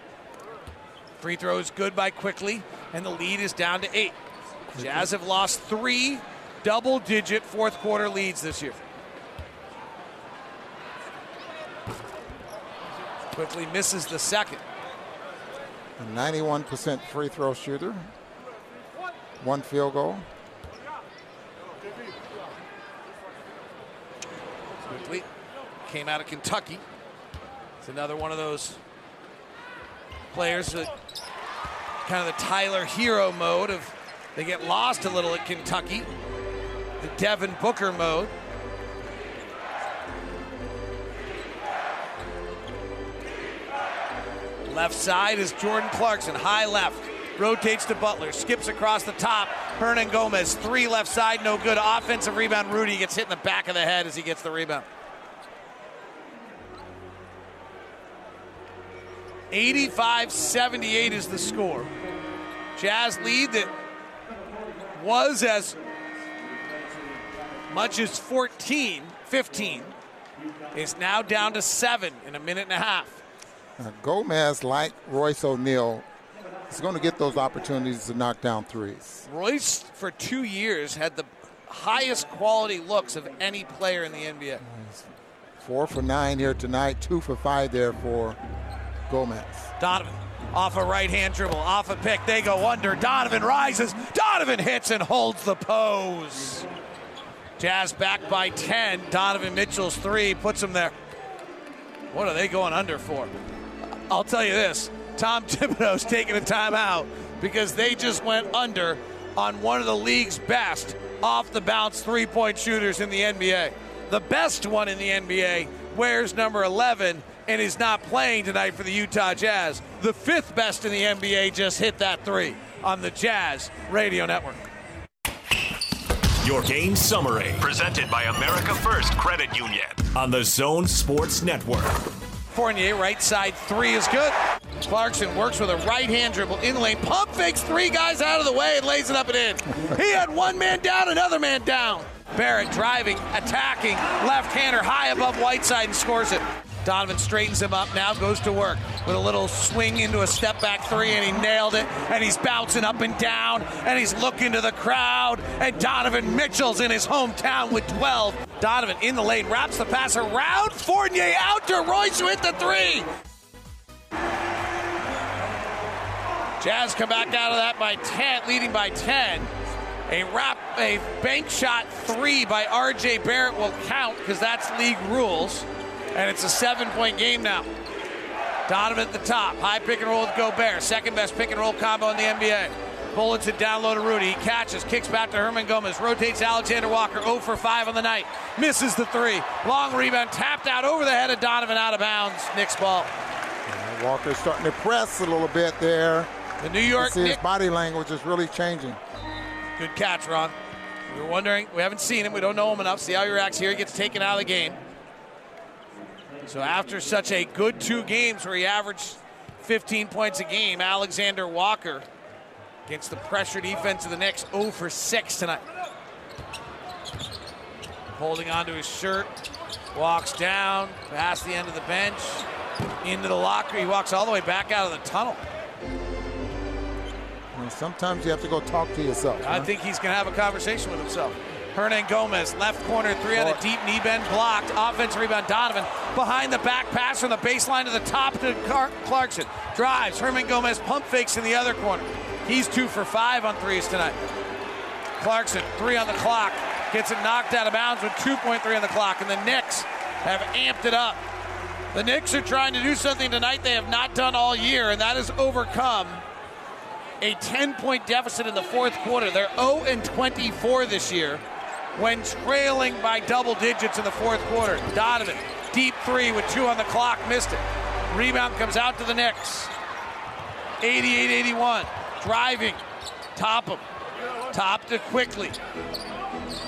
[SPEAKER 1] Free throws good by Quickley, and the lead is down to eight. Jazz have lost three double-digit fourth quarter leads this year. Quickley misses the second.
[SPEAKER 4] A 91% free throw shooter. One field goal.
[SPEAKER 1] Came out of Kentucky. It's another one of those players that kind of the Tyler Herro mode of they get lost a little at Kentucky. The Devin Booker mode. Left side is Jordan Clarkson, high left. Rotates to Butler, skips across the top. Hernangomez, three left side, no good. Offensive rebound. Rudy gets hit in the back of the head as he gets the rebound. 85 78 is the score. Jazz lead that was as much as 14, 15, is now down to seven in a minute and a half.
[SPEAKER 4] Uh, Gomez, like Royce O'Neale, is going to get those opportunities to knock down threes.
[SPEAKER 1] Royce, for two years, had the highest quality looks of any player in the NBA.
[SPEAKER 4] Four for nine here tonight, two for five there for Gomez.
[SPEAKER 1] Donovan off a right hand dribble, off a pick. They go under. Donovan rises. Donovan hits and holds the pose. Jazz back by 10. Donovan Mitchell's three puts him there. What are they going under for? I'll tell you this Tom Thibodeau's taking a timeout because they just went under on one of the league's best off the bounce three point shooters in the NBA. The best one in the NBA wears number 11 and is not playing tonight for the Utah Jazz. The fifth best in the NBA just hit that three on the Jazz Radio Network.
[SPEAKER 3] Your game summary, presented by America First Credit Union on the Zone Sports Network.
[SPEAKER 1] Fournier, right side three is good. Clarkson works with a right hand dribble in lane, pump fakes three guys out of the way and lays it up and in. He had one man down, another man down. Barrett driving, attacking, left hander high above Whiteside and scores it. Donovan straightens him up now, goes to work with a little swing into a step back three, and he nailed it. And he's bouncing up and down, and he's looking to the crowd. And Donovan Mitchell's in his hometown with 12. Donovan in the lane, wraps the pass around Fournier out to Royce hit the three. Jazz come back out of that by 10, leading by 10. A wrap, a bank shot three by R.J. Barrett will count because that's league rules, and it's a seven-point game now. Donovan at the top, high pick and roll with Gobert, second best pick and roll combo in the NBA. Bullets it down low to Rudy. He catches, kicks back to Hernangomez, rotates Alexander Walker 0 for 5 on the night. Misses the three. Long rebound, tapped out over the head of Donovan, out of bounds. Knicks ball.
[SPEAKER 4] Walker's starting to press a little bit there.
[SPEAKER 1] The New York
[SPEAKER 4] see his body language is really changing.
[SPEAKER 1] Good catch, Ron. We were wondering, we haven't seen him, we don't know him enough. See how he reacts here. He gets taken out of the game. So after such a good two games where he averaged 15 points a game, Alexander Walker against the pressure defense of the Knicks, 0 for 6 tonight. Holding onto his shirt, walks down past the end of the bench, into the locker. He walks all the way back out of the tunnel.
[SPEAKER 4] And sometimes you have to go talk to yourself.
[SPEAKER 1] I
[SPEAKER 4] huh?
[SPEAKER 1] think he's going to have a conversation with himself. Hernangomez, left corner three on a deep knee bend, blocked. Offense rebound, Donovan. Behind the back pass from the baseline to the top to Clarkson. Drives. Hernangomez pump fakes in the other corner. He's two for five on threes tonight. Clarkson, three on the clock. Gets it knocked out of bounds with 2.3 on the clock. And the Knicks have amped it up. The Knicks are trying to do something tonight they have not done all year, and that is overcome a 10 point deficit in the fourth quarter. They're 0 and 24 this year when trailing by double digits in the fourth quarter. Donovan, deep three with two on the clock, missed it. Rebound comes out to the Knicks. 88 81. Driving. Toppin. Top to Quickley.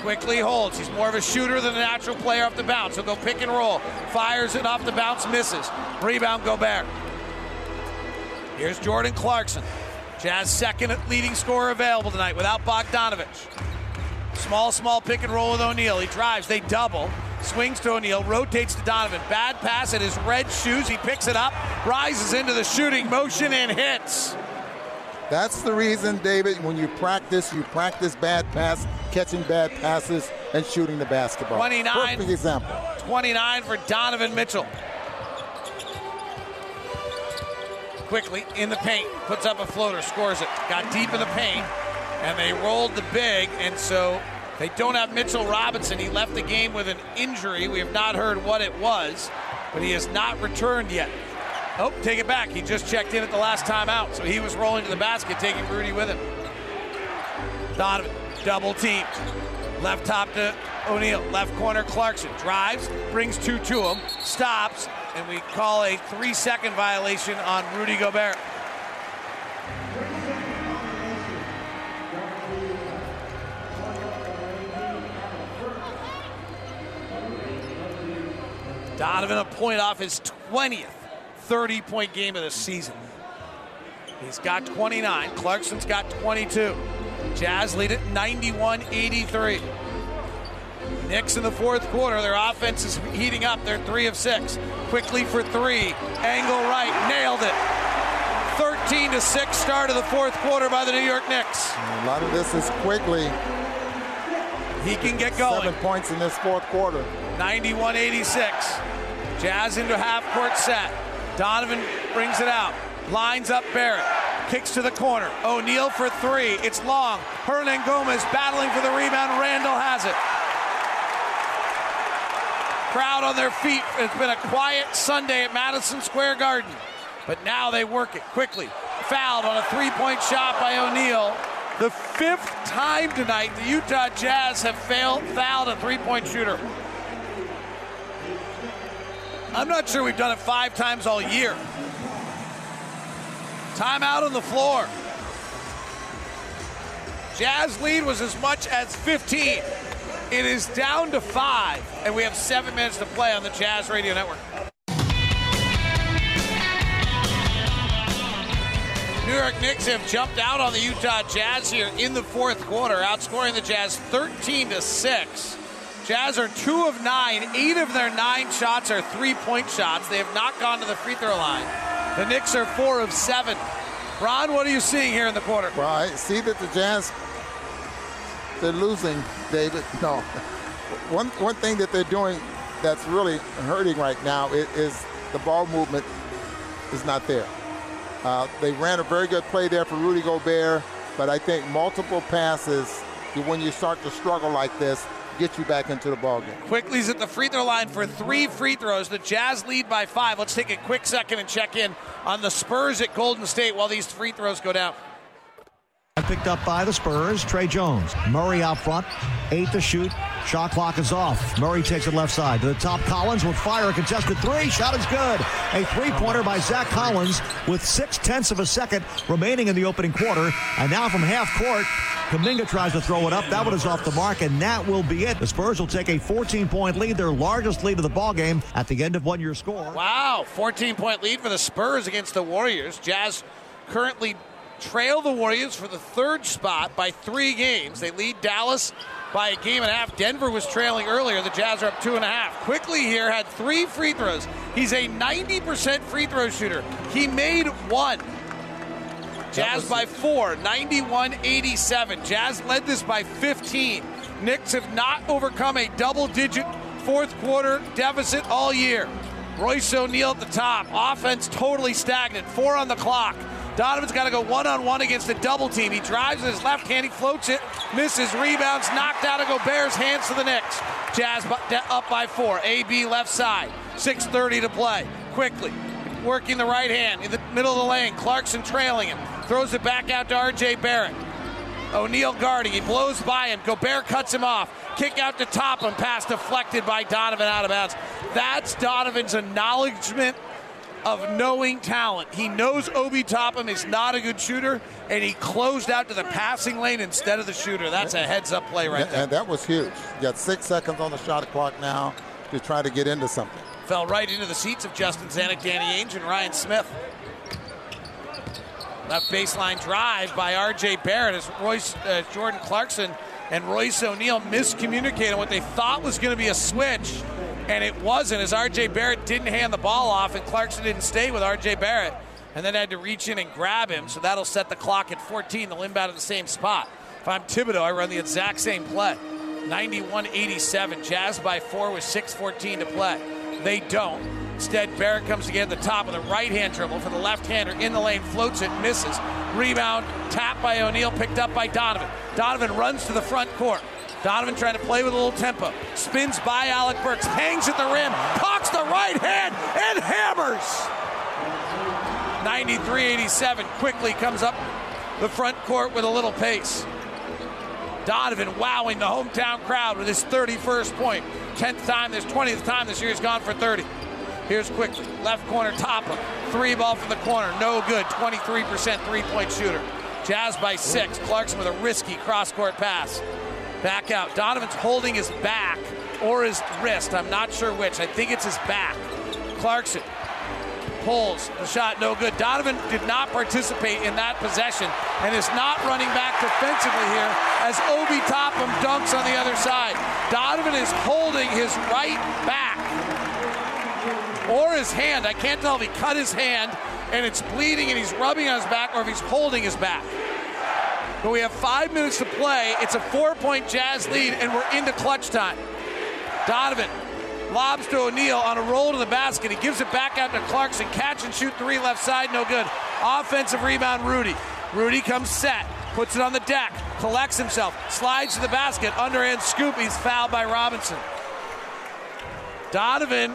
[SPEAKER 1] Quickley holds. He's more of a shooter than a natural player off the bounce. He'll go pick and roll. Fires it off the bounce, misses. Rebound, go back. Here's Jordan Clarkson. Jazz second leading scorer available tonight without Bogdanovich. Small, small pick and roll with O'Neale. He drives, they double. Swings to O'Neale, rotates to Donovan. Bad pass at his red shoes. He picks it up, rises into the shooting motion, and hits.
[SPEAKER 4] That's the reason, David, when you practice, you practice bad pass, catching bad passes, and shooting the basketball.
[SPEAKER 1] 29.
[SPEAKER 4] Perfect example.
[SPEAKER 1] 29 for Donovan Mitchell. Quickley in the paint, puts up a floater, scores it. Got deep in the paint, and they rolled the big, and so they don't have Mitchell Robinson. He left the game with an injury. We have not heard what it was, but he has not returned yet. Oh, take it back. He just checked in at the last time out, so he was rolling to the basket, taking Rudy with him. Donovan, double team. Left top to O'Neale. Left corner, Clarkson. Drives, brings two to him, stops, and we call a three second violation on Rudy Gobert. Donovan a point off his 20th 30 point game of the season. He's got 29. Clarkson's got 22. Jazz lead at 91 83. Knicks in the fourth quarter. Their offense is heating up. They're three of six. Quickley for three. Angle right. Nailed it. 13 to 6 start of the fourth quarter by the New York Knicks.
[SPEAKER 4] A lot of this is Quickley.
[SPEAKER 1] He can get going.
[SPEAKER 4] Seven points in this fourth quarter.
[SPEAKER 1] 91 86. Jazz into half court set. Donovan brings it out. Lines up Barrett. Kicks to the corner. O'Neale for three. It's long. Hernangomez battling for the rebound. Randle has it. Crowd on their feet. It's been a quiet Sunday at Madison Square Garden. But now they work it Quickley. Fouled on a three point shot by O'Neale. The fifth time tonight the Utah Jazz have failed, fouled a three point shooter. I'm not sure we've done it five times all year. Timeout on the floor. Jazz lead was as much as 15. It is down to five, and we have seven minutes to play on the Jazz Radio Network. New York Knicks have jumped out on the Utah Jazz here in the fourth quarter, outscoring the Jazz 13 to 6. Jazz are two of nine. Eight of their nine shots are three point shots. They have not gone to the free throw line. The Knicks are four of seven. Ron, what are you seeing here in the quarter?
[SPEAKER 4] Well, I see that the Jazz, they're losing, David. No. One, one thing that they're doing that's really hurting right now is, is the ball movement is not there. Uh, they ran a very good play there for Rudy Gobert, but I think multiple passes, when you start to struggle like this, get you back into the ballgame.
[SPEAKER 1] Quickley's at the free throw line for three free throws. The Jazz lead by five. Let's take a quick second and check in on the Spurs at Golden State while these free throws go down.
[SPEAKER 16] Picked up by the Spurs, Tre Jones. Murray out front, eight to shoot. Shot clock is off. Murray takes it left side to the top. Collins will fire a contested three. Shot is good. A three pointer by Zach Collins with six tenths of a second remaining in the opening quarter. And now from half court, Kuminga tries to throw it up. That one is off the mark, and that will be it. The Spurs will take a 14 point lead, their largest lead of the ball game at the end of one year score.
[SPEAKER 1] Wow, 14 point lead for the Spurs against the Warriors. Jazz currently trail the Warriors for the third spot by three games. They lead Dallas by a game and a half. Denver was trailing earlier. The Jazz are up two and a half. Quickley here had three free throws. He's a 90% free throw shooter. He made one. Jazz by four, 91 87. Jazz led this by 15. Knicks have not overcome a double digit fourth quarter deficit all year. Royce O'Neale at the top. Offense totally stagnant. Four on the clock. Donovan's got to go one on one against a double team. He drives with his left hand, he floats it, misses, rebounds, knocked out of Gobert's hands to the Knicks. Jazz up by four. AB left side. 6.30 to play. Quickley working the right hand in the middle of the lane. Clarkson trailing him. Throws it back out to RJ Barrett. O'Neale guarding. He blows by him. Gobert cuts him off. Kick out to Toppin. Pass deflected by Donovan out of bounds. That's Donovan's acknowledgement of knowing talent. He knows Obi Toppin is not a good shooter, and he closed out to the passing lane instead of the shooter. That's a heads up play right there.
[SPEAKER 4] And that was huge. You got six seconds on the shot clock now to try to get into something.
[SPEAKER 1] Fell right into the seats of Justin Zanik, Danny Ainge, and Ryan Smith. Left baseline drive by R.J. Barrett as Royce uh, Jordan Clarkson and Royce O'Neale miscommunicated what they thought was going to be a switch, and it wasn't. As R.J. Barrett didn't hand the ball off, and Clarkson didn't stay with R.J. Barrett, and then had to reach in and grab him. So that'll set the clock at 14. They'll inbound at the same spot. If I'm Thibodeau, I run the exact same play. 91-87. Jazz by four with 6:14 to play. They don't. Instead, Barrett comes again at the top with a right hand dribble for the left hander in the lane, floats it, misses. Rebound, tap by O'Neale, picked up by Donovan. Donovan runs to the front court. Donovan trying to play with a little tempo. Spins by Alec Burks, hangs at the rim, cocks the right hand, and hammers. 93 87. Quickley comes up the front court with a little pace. Donovan wowing the hometown crowd with his 31st point. 10th time, this 20th time this year he's gone for 30. Here's Quickley. left corner, top of three ball from the corner, no good. 23% three-point shooter. Jazz by six. Clarkson with a risky cross-court pass. Back out. Donovan's holding his back or his wrist. I'm not sure which. I think it's his back. Clarkson pulls the shot, no good. Donovan did not participate in that possession and is not running back defensively here as Obi Toppin dunks on the other side. Donovan is holding his right back or his hand. I can't tell if he cut his hand and it's bleeding and he's rubbing on his back or if he's holding his back. But we have five minutes to play. It's a four point Jazz lead and we're into clutch time. Donovan lobs to O'Neale on a roll to the basket. He gives it back out to Clarkson. Catch and shoot three left side, no good. Offensive rebound, Rudy. Rudy comes set, puts it on the deck, collects himself, slides to the basket, underhand scoop. He's fouled by Robinson. Donovan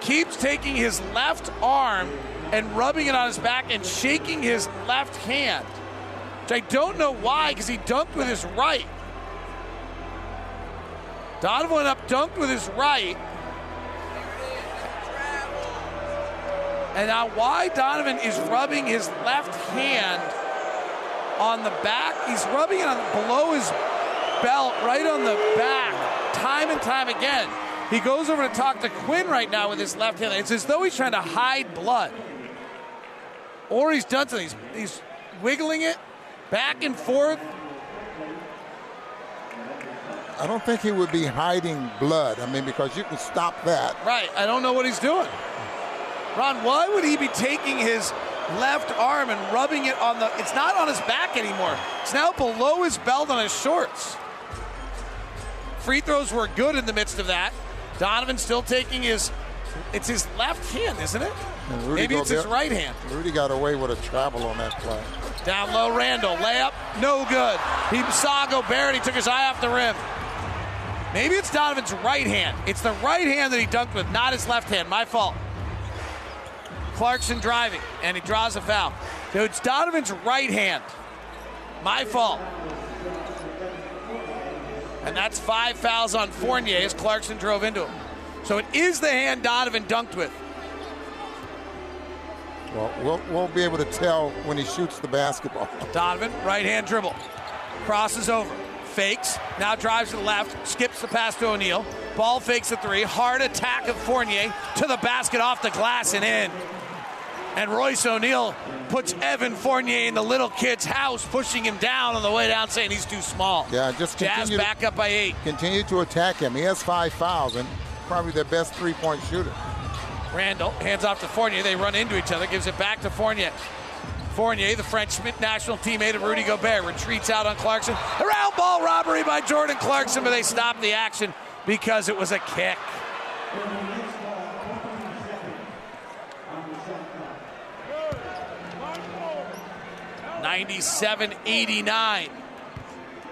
[SPEAKER 1] keeps taking his left arm and rubbing it on his back and shaking his left hand. I don't know why, because he dunked with his right. Donovan up, dunked with his right. And now, why Donovan is rubbing his left hand on the back? He's rubbing it on below his belt, right on the back, time and time again. He goes over to talk to Quin right now with his left hand. It's as though he's trying to hide blood. Or he's done something. He's, he's wiggling it back and forth.
[SPEAKER 4] I don't think he would be hiding blood. I mean, because you can stop that.
[SPEAKER 1] Right. I don't know what he's doing. Ron, why would he be taking his left arm and rubbing it on the. It's not on his back anymore. It's now below his belt on his shorts. Free throws were good in the midst of that. Donovan still taking his. It's his left hand, isn't it? Maybe it's his right hand.
[SPEAKER 4] Rudy got away with a travel on that play.
[SPEAKER 1] Down low, Randle. Layup, no good. He saw Gobert and he took his eye off the rim. Maybe it's Donovan's right hand. It's the right hand that he dunked with, not his left hand. My fault. Clarkson driving, and he draws a foul. So it's Donovan's right hand. My fault. And that's five fouls on Fournier as Clarkson drove into him. So it is the hand Donovan dunked with.
[SPEAKER 4] Well, we'll, we'll be able to tell when he shoots the basketball.
[SPEAKER 1] Donovan, right hand dribble. Crosses over. Fakes. Now drives to the left. Skips the pass to O'Neale. Ball fakes a three. Hard attack of Fournier to the basket off the glass and in. And Royce O'Neale puts Evan Fournier in the little kid's house, pushing him down on the way down, saying he's too small.
[SPEAKER 4] Yeah, just
[SPEAKER 1] Jazz back up by eight.
[SPEAKER 4] Continue to attack him. He has five fouls and probably their best three-point shooter.
[SPEAKER 1] Randle hands off to Fournier. They run into each other. Gives it back to Fournier. Fournier, the French national teammate of Rudy Gobert, retreats out on Clarkson. Around ball robbery by Jordan Clarkson, but they stop the action because it was a kick. Ninety-seven eighty-nine.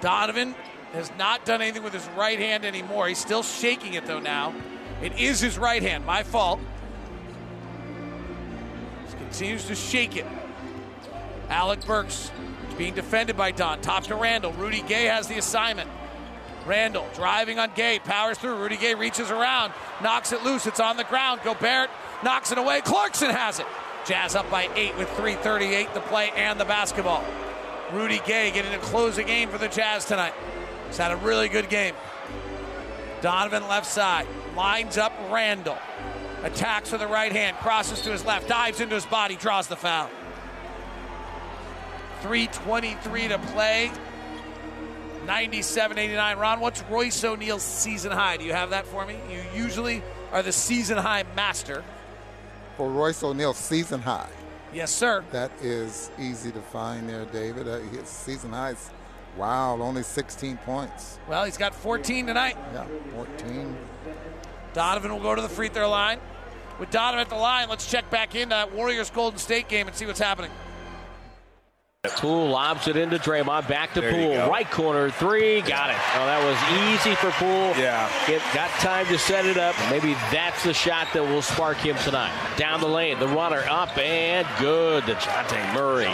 [SPEAKER 1] Donovan has not done anything with his right hand anymore. He's still shaking it though now. It is his right hand. My fault. Continues to shake it. Alec Burks being defended by Don. Top to Randle. Rudy Gay has the assignment. Randle driving on Gay, powers through. Rudy Gay reaches around, knocks it loose. It's on the ground. Gobert knocks it away. Clarkson has it. Jazz up by eight with 3.38 to play and the basketball. Rudy Gay getting to close the game for the Jazz tonight. He's had a really good game. Donovan left side, lines up Randle. Attacks with the right hand, crosses to his left, dives into his body, draws the foul. 3.23 to play. 97 89. Ron, what's Royce O'Neale's season high? Do you have that for me? You usually are the season high master
[SPEAKER 4] for Royce O'Neale's season high.
[SPEAKER 1] Yes, sir.
[SPEAKER 4] That is easy to find there, David. Uh, his season high is, wow, only 16 points.
[SPEAKER 1] Well, he's got 14 tonight.
[SPEAKER 4] Yeah, 14.
[SPEAKER 1] Donovan will go to the free throw line. With Donovan at the line, let's check back into that Warriors Golden State game and see what's happening.
[SPEAKER 17] Poole lobs it into Draymond. Back to Poole. Right corner three. Got it. Oh, that was easy for Poole.
[SPEAKER 18] Yeah.
[SPEAKER 17] It got time to set it up. Maybe that's the shot that will spark him tonight. Down the lane. The runner up and good. DeJounte Murray.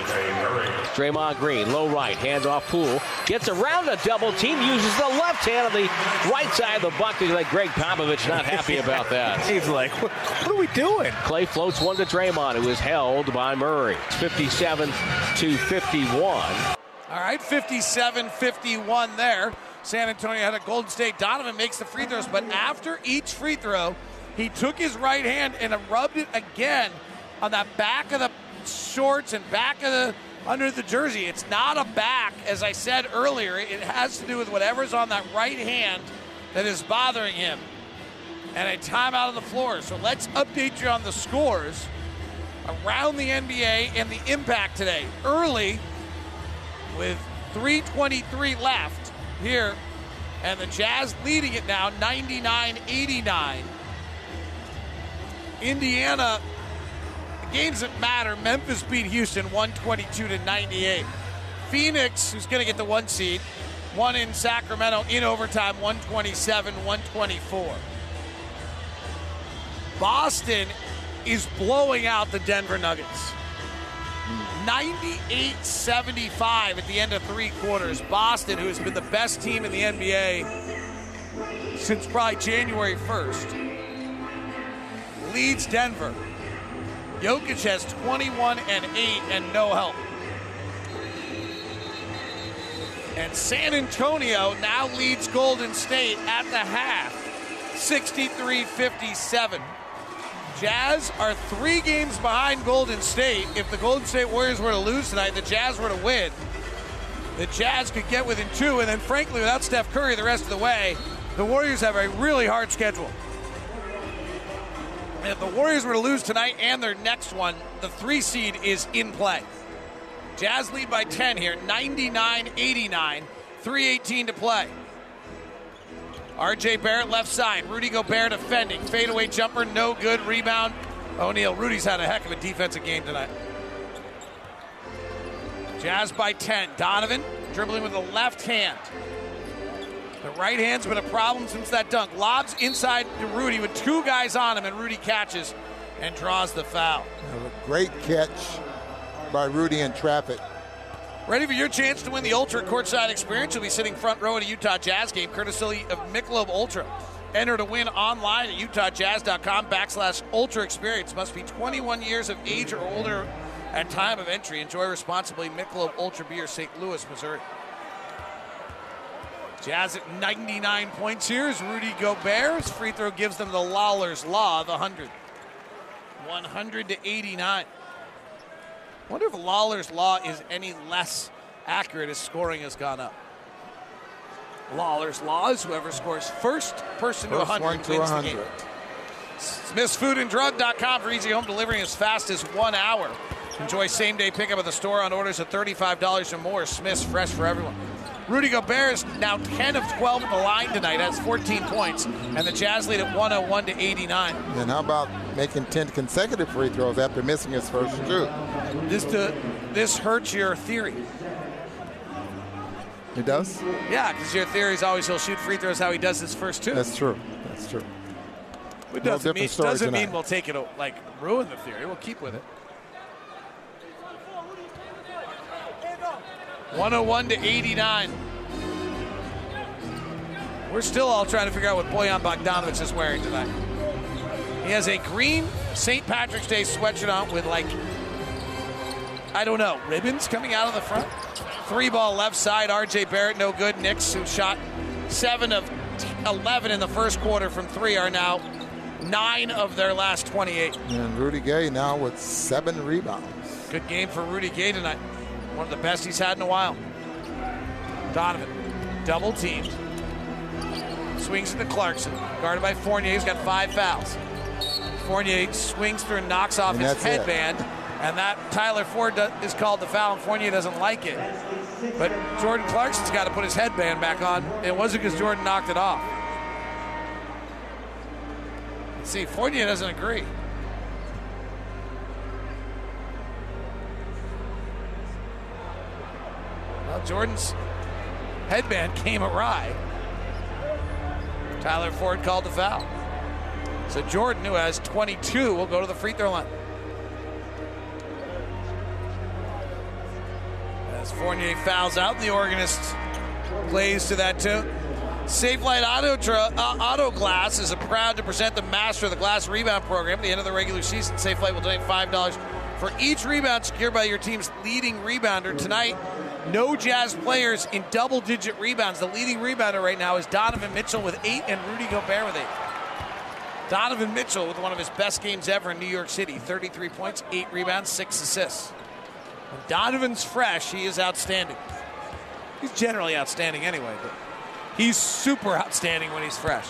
[SPEAKER 17] Draymond Green. Low right. Hands off Poole. Gets around a double team. Uses the left hand on the right side of the bucket. Like Gregg Popovich not happy about that.
[SPEAKER 18] He's like, what, what are we doing?
[SPEAKER 17] Klay floats one to Draymond. who is held by Murray. It's 57 to 50. 51. All
[SPEAKER 1] right, 57 51 there. San Antonio had a Golden State. Donovan makes the free throws, but after each free throw, he took his right hand and rubbed it again on that back of the shorts and back of the under the jersey. It's not a back, as I said earlier. It has to do with whatever's on that right hand that is bothering him. And a timeout on the floor. So let's update you on the scores around the NBA and the impact today. Early, with 3.23 left here, and the Jazz leading it now 99 89. Indiana, games that matter. Memphis beat Houston 122 to 98. Phoenix, who's going to get the one seed, won in Sacramento in overtime 127 124. Boston is blowing out the Denver Nuggets. 98 75 at the end of three quarters. Boston, who has been the best team in the NBA since probably January 1st, leads Denver. Jokic has 21 and 8 and no help. And San Antonio now leads Golden State at the half, 63 57. Jazz are three games behind Golden State. If the Golden State Warriors were to lose tonight, the Jazz were to win. the Jazz could get within two, and then frankly, without Steph Curry the rest of the way, the Warriors have a really hard schedule. And If the Warriors were to lose tonight and their next one, the three seed is in play. Jazz lead by 10 here, 99 89, 318 to play. RJ Barrett left side, Rudy Gobert defending. Fadeaway jumper, no good. Rebound. O'Neale. Rudy's had a heck of a defensive game tonight. Jazz by 10. Donovan dribbling with the left hand. The right hand's been a problem since that dunk. Lobs inside to Rudy with two guys on him, and Rudy catches and draws the foul.
[SPEAKER 4] Great catch by Rudy in traffic.
[SPEAKER 1] Ready for your chance to win the Ultra courtside experience? You'll be sitting front row at a Utah Jazz game, courtesy of Michelob Ultra. Enter to win online at utahjazz.com backslash ultra experience. Must be 21 years of age or older at time of entry. Enjoy responsibly. Michelob Ultra Beer, St. Louis, Missouri. Jazz at 99 points here is Rudy Gobert. His free throw gives them the Lawler's Law, the 100. 100 to 89. I wonder if Lawler's Law is any less accurate as scoring has gone up. Lawler's Law is whoever scores first person to
[SPEAKER 4] First
[SPEAKER 1] 100
[SPEAKER 4] one to
[SPEAKER 1] wins
[SPEAKER 4] 100.
[SPEAKER 1] the game. SmithsFoodAndDrug.com for easy home delivery as fast as one hour. Enjoy same day pickup at the store on orders of $35 or more. Smith's fresh for everyone. Rudy Gobert is now 10 of 12 at the line tonight, has 14 points, and the Jazz lead at 101 to 89.
[SPEAKER 4] And how about making 10 consecutive free throws after missing his first two?
[SPEAKER 1] This uh, this hurts your theory.
[SPEAKER 4] It does?
[SPEAKER 1] Yeah, because your theory is always he'll shoot free throws how he does his first two.
[SPEAKER 4] That's true. That's true.
[SPEAKER 1] It doesn't,
[SPEAKER 4] different
[SPEAKER 1] mean, doesn't
[SPEAKER 4] tonight.
[SPEAKER 1] mean we'll take it, like, ruin the theory. We'll keep with it. 101 to 89. We're still all trying to figure out what Bojan Bogdanovic is wearing tonight. He has a green St. Patrick's Day sweatshirt on with, like, I don't know, ribbons coming out of the front. Three ball left side, RJ Barrett, no good. Knicks, who shot seven of 11 in the first quarter from three, are now nine of their last 28.
[SPEAKER 4] And Rudy Gay now with seven rebounds.
[SPEAKER 1] Good game for Rudy Gay tonight. One of the best he's had in a while. Donovan, double teamed. Swings into Clarkson. Guarded by Fournier. He's got five fouls. Fournier swings through and knocks off
[SPEAKER 4] And
[SPEAKER 1] his
[SPEAKER 4] that's it.
[SPEAKER 1] And that Tyler Ford is called the foul, and Fournier doesn't like it. But Jordan Clarkson's got to put his headband back on. It wasn't because Jordan knocked it off. See, Fournier doesn't agree. Well, Jordan's headband came awry. Tyler Ford called the foul. So Jordan, who has 22, will go to the free throw line. As Fournier fouls out, the organist plays to that tune. Safelite Auto, Dra- uh, Auto Glass is proud to present the Master of the Glass Rebound Program. At the end of the regular season, Safelite will donate $5 for each rebound secured by your team's leading rebounder. Tonight, no Jazz players in double digit rebounds. The leading rebounder right now is Donovan Mitchell with eight and Rudy Gobert with eight. Donovan Mitchell with one of his best games ever in New York City 33 points, eight rebounds, six assists. When Donovan's fresh, he is outstanding. He's generally outstanding anyway, but he's super outstanding when he's fresh.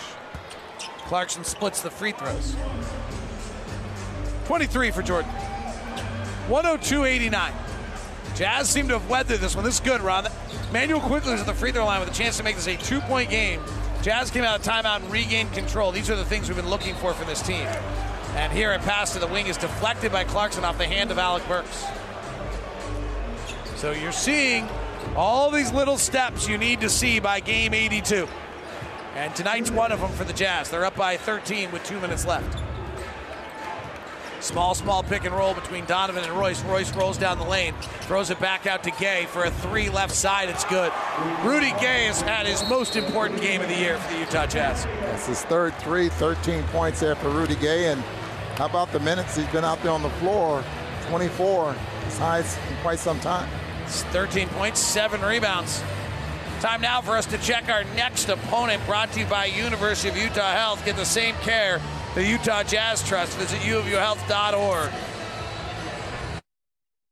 [SPEAKER 1] Clarkson splits the free throws. 23 for Jordan. 102 89. Jazz seem to have weathered this one. This is good, Ron. Immanuel Quickley is at the free throw line with a chance to make this a two point game. Jazz came out of timeout and regained control. These are the things we've been looking for from this team. And here a pass to the wing is deflected by Clarkson off the hand of Alec Burks. So you're seeing all these little steps you need to see by game 82. And tonight's one of them for the Jazz. They're up by 13 with two minutes left. Small, small pick and roll between Donovan and Royce. Royce rolls down the lane, throws it back out to Gay for a three left side. It's good. Rudy Gay has had his most important game of the year for the Utah Jazz.
[SPEAKER 4] That's his third three, 13 points there for Rudy Gay. And how about the minutes he's been out there on the floor? 24, his highest in quite some time.
[SPEAKER 1] It's 13 points, seven rebounds. Time now for us to check our next opponent, brought to you by University of Utah Health. Get the same care the Utah Jazz Trust. Visit uofuhealth.org.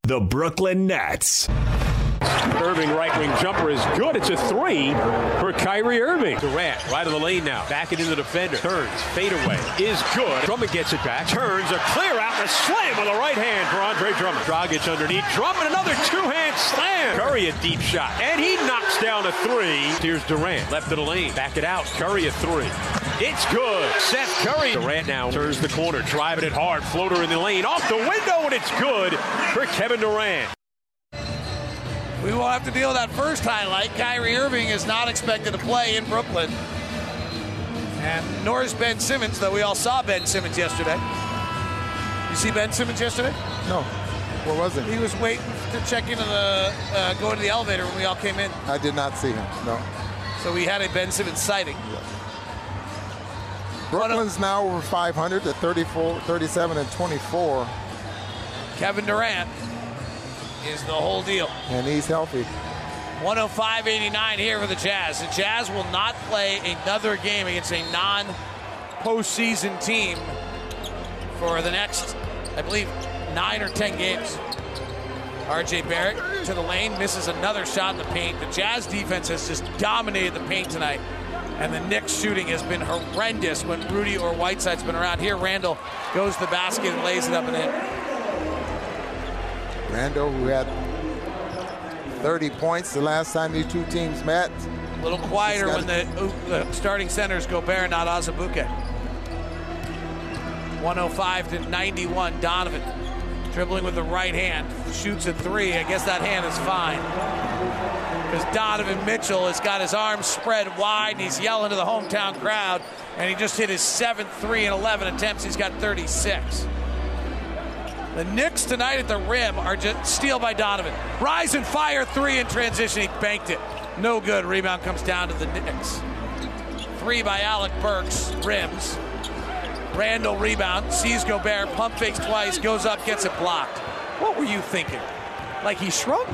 [SPEAKER 3] The Brooklyn Nets.
[SPEAKER 19] Irving right wing jumper is good. It's a three for Kyrie Irving. Durant right of the lane now. Back it into the defender. Turns. Fade away. Is good. Drummond gets it back. Turns. A clear out and a slam on the right hand for Andre Drummond. Dragic underneath. Drummond another two hand slam. Curry a deep shot. And he knocks down a three. Here's Durant. Left of the lane. Back it out. Curry a three. It's good. Seth Curry. Durant now turns the corner. Driving it hard. Floater in the lane. Off the window and it's good for Kevin Durant.
[SPEAKER 1] We won't have to deal with that first highlight. Kyrie Irving is not expected to play in Brooklyn. And nor is Ben Simmons, though we all saw Ben Simmons yesterday. You see Ben Simmons yesterday?
[SPEAKER 4] No. Where was it?
[SPEAKER 1] He was waiting to check into the, uh, go into the elevator when we all came in.
[SPEAKER 4] I did not see him. No.
[SPEAKER 1] So we had a Ben Simmons sighting.
[SPEAKER 4] Brooklyn's now over 500 at 34, 37 and 24.
[SPEAKER 1] Kevin Durant is the whole deal.
[SPEAKER 4] And he's healthy.
[SPEAKER 1] 105-89 here for the Jazz. The Jazz will not play another game against a non-postseason team for the next, I believe, nine or ten games. RJ Barrett to the lane, misses another shot in the paint. The Jazz defense has just dominated the paint tonight. And the Knicks shooting has been horrendous when Rudy or Whiteside's been around. Here, Randle goes to the basket and lays it up and in.
[SPEAKER 4] Randle, who had 30 points the last time these two teams met.
[SPEAKER 1] A little quieter when the, the starting centers Gobert, not Azubuike. 105 to 91. Donovan dribbling with the right hand, shoots a three. I guess that hand is fine. Because Donovan Mitchell has got his arms spread wide and he's yelling to the hometown crowd. And he just hit his seventh three in 11 attempts. He's got 36. The Knicks tonight at the rim are just steal by Donovan. Rise and fire three in transition. He banked it. No good. Rebound comes down to the Knicks. Three by Alec Burks. Rims. Randle rebound. Sees Gobert. Pump fakes twice. Goes up. Gets it blocked. What were you thinking? Like he shrunk?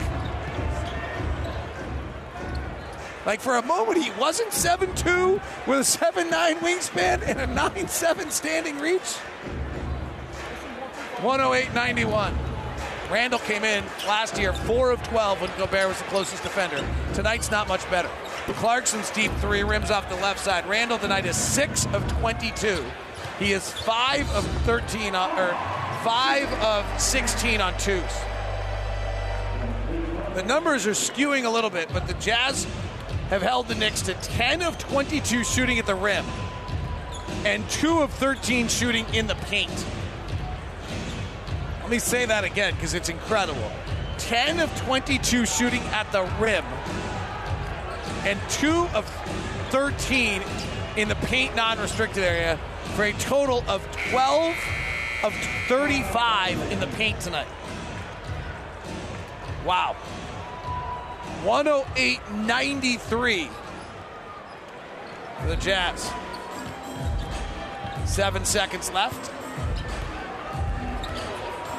[SPEAKER 1] Like for a moment he wasn't 7'2 with a 7'9 wingspan and a 9'7 standing reach? 108.91. Randle came in last year 4 of 12 when Gobert was the closest defender. Tonight's not much better. The Clarkson's deep three rims off the left side. Randle tonight is 6 of 22. He is 5 of 13 on, or 5 of 16 on twos. The numbers are skewing a little bit, but the Jazz have held the Knicks to 10 of 22 shooting at the rim and 2 of 13 shooting in the paint. Let me say that again because it's incredible. 10 of 22 shooting at the rim and 2 of 13 in the paint non restricted area for a total of 12 of 35 in the paint tonight. Wow. 108.93 for the Jazz. Seven seconds left.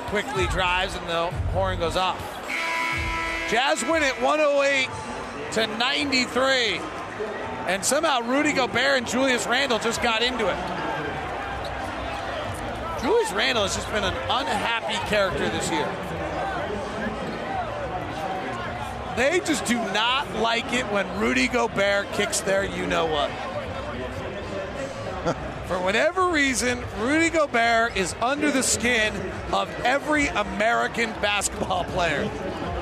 [SPEAKER 1] Quickley drives and the horn goes off. Jazz win it 108 to 93. And somehow Rudy Gobert and Julius Randle just got into it. Julius Randle has just been an unhappy character this year. They just do not like it when Rudy Gobert kicks their you know what. For whatever reason, Rudy Gobert is under the skin of every American basketball player.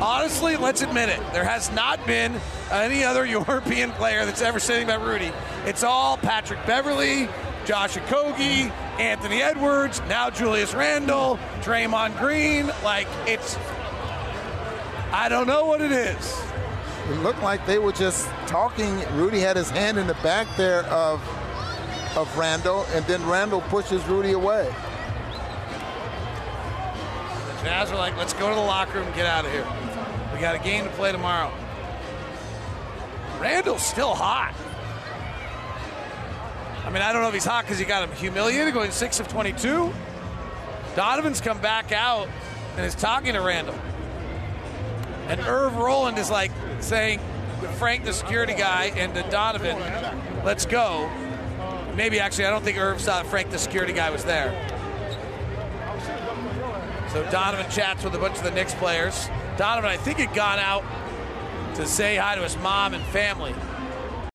[SPEAKER 1] Honestly, let's admit it. There has not been any other European player that's ever said anything about Rudy. It's all Patrick Beverley, Josh Okogie, Anthony Edwards, now Julius Randle, Draymond Green. Like, it's. I don't know what it is.
[SPEAKER 4] It looked like they were just talking. Rudy had his hand in the back there of of Randle, and then Randle pushes Rudy away.
[SPEAKER 1] The Jazz are like, let's go to the locker room and get out of here. We got a game to play tomorrow. Randle's still hot. I mean, I don't know if he's hot because he got him humiliated going 6 of 22. Donovan's come back out and is talking to Randle. And Irv Roland is like saying, Frank, the security guy, and Donovan, let's go. Maybe actually, I don't think Irv saw Frank, the security guy, was there. So Donovan chats with a bunch of the Knicks players. Donovan, I think, had gone out to say hi to his mom and family.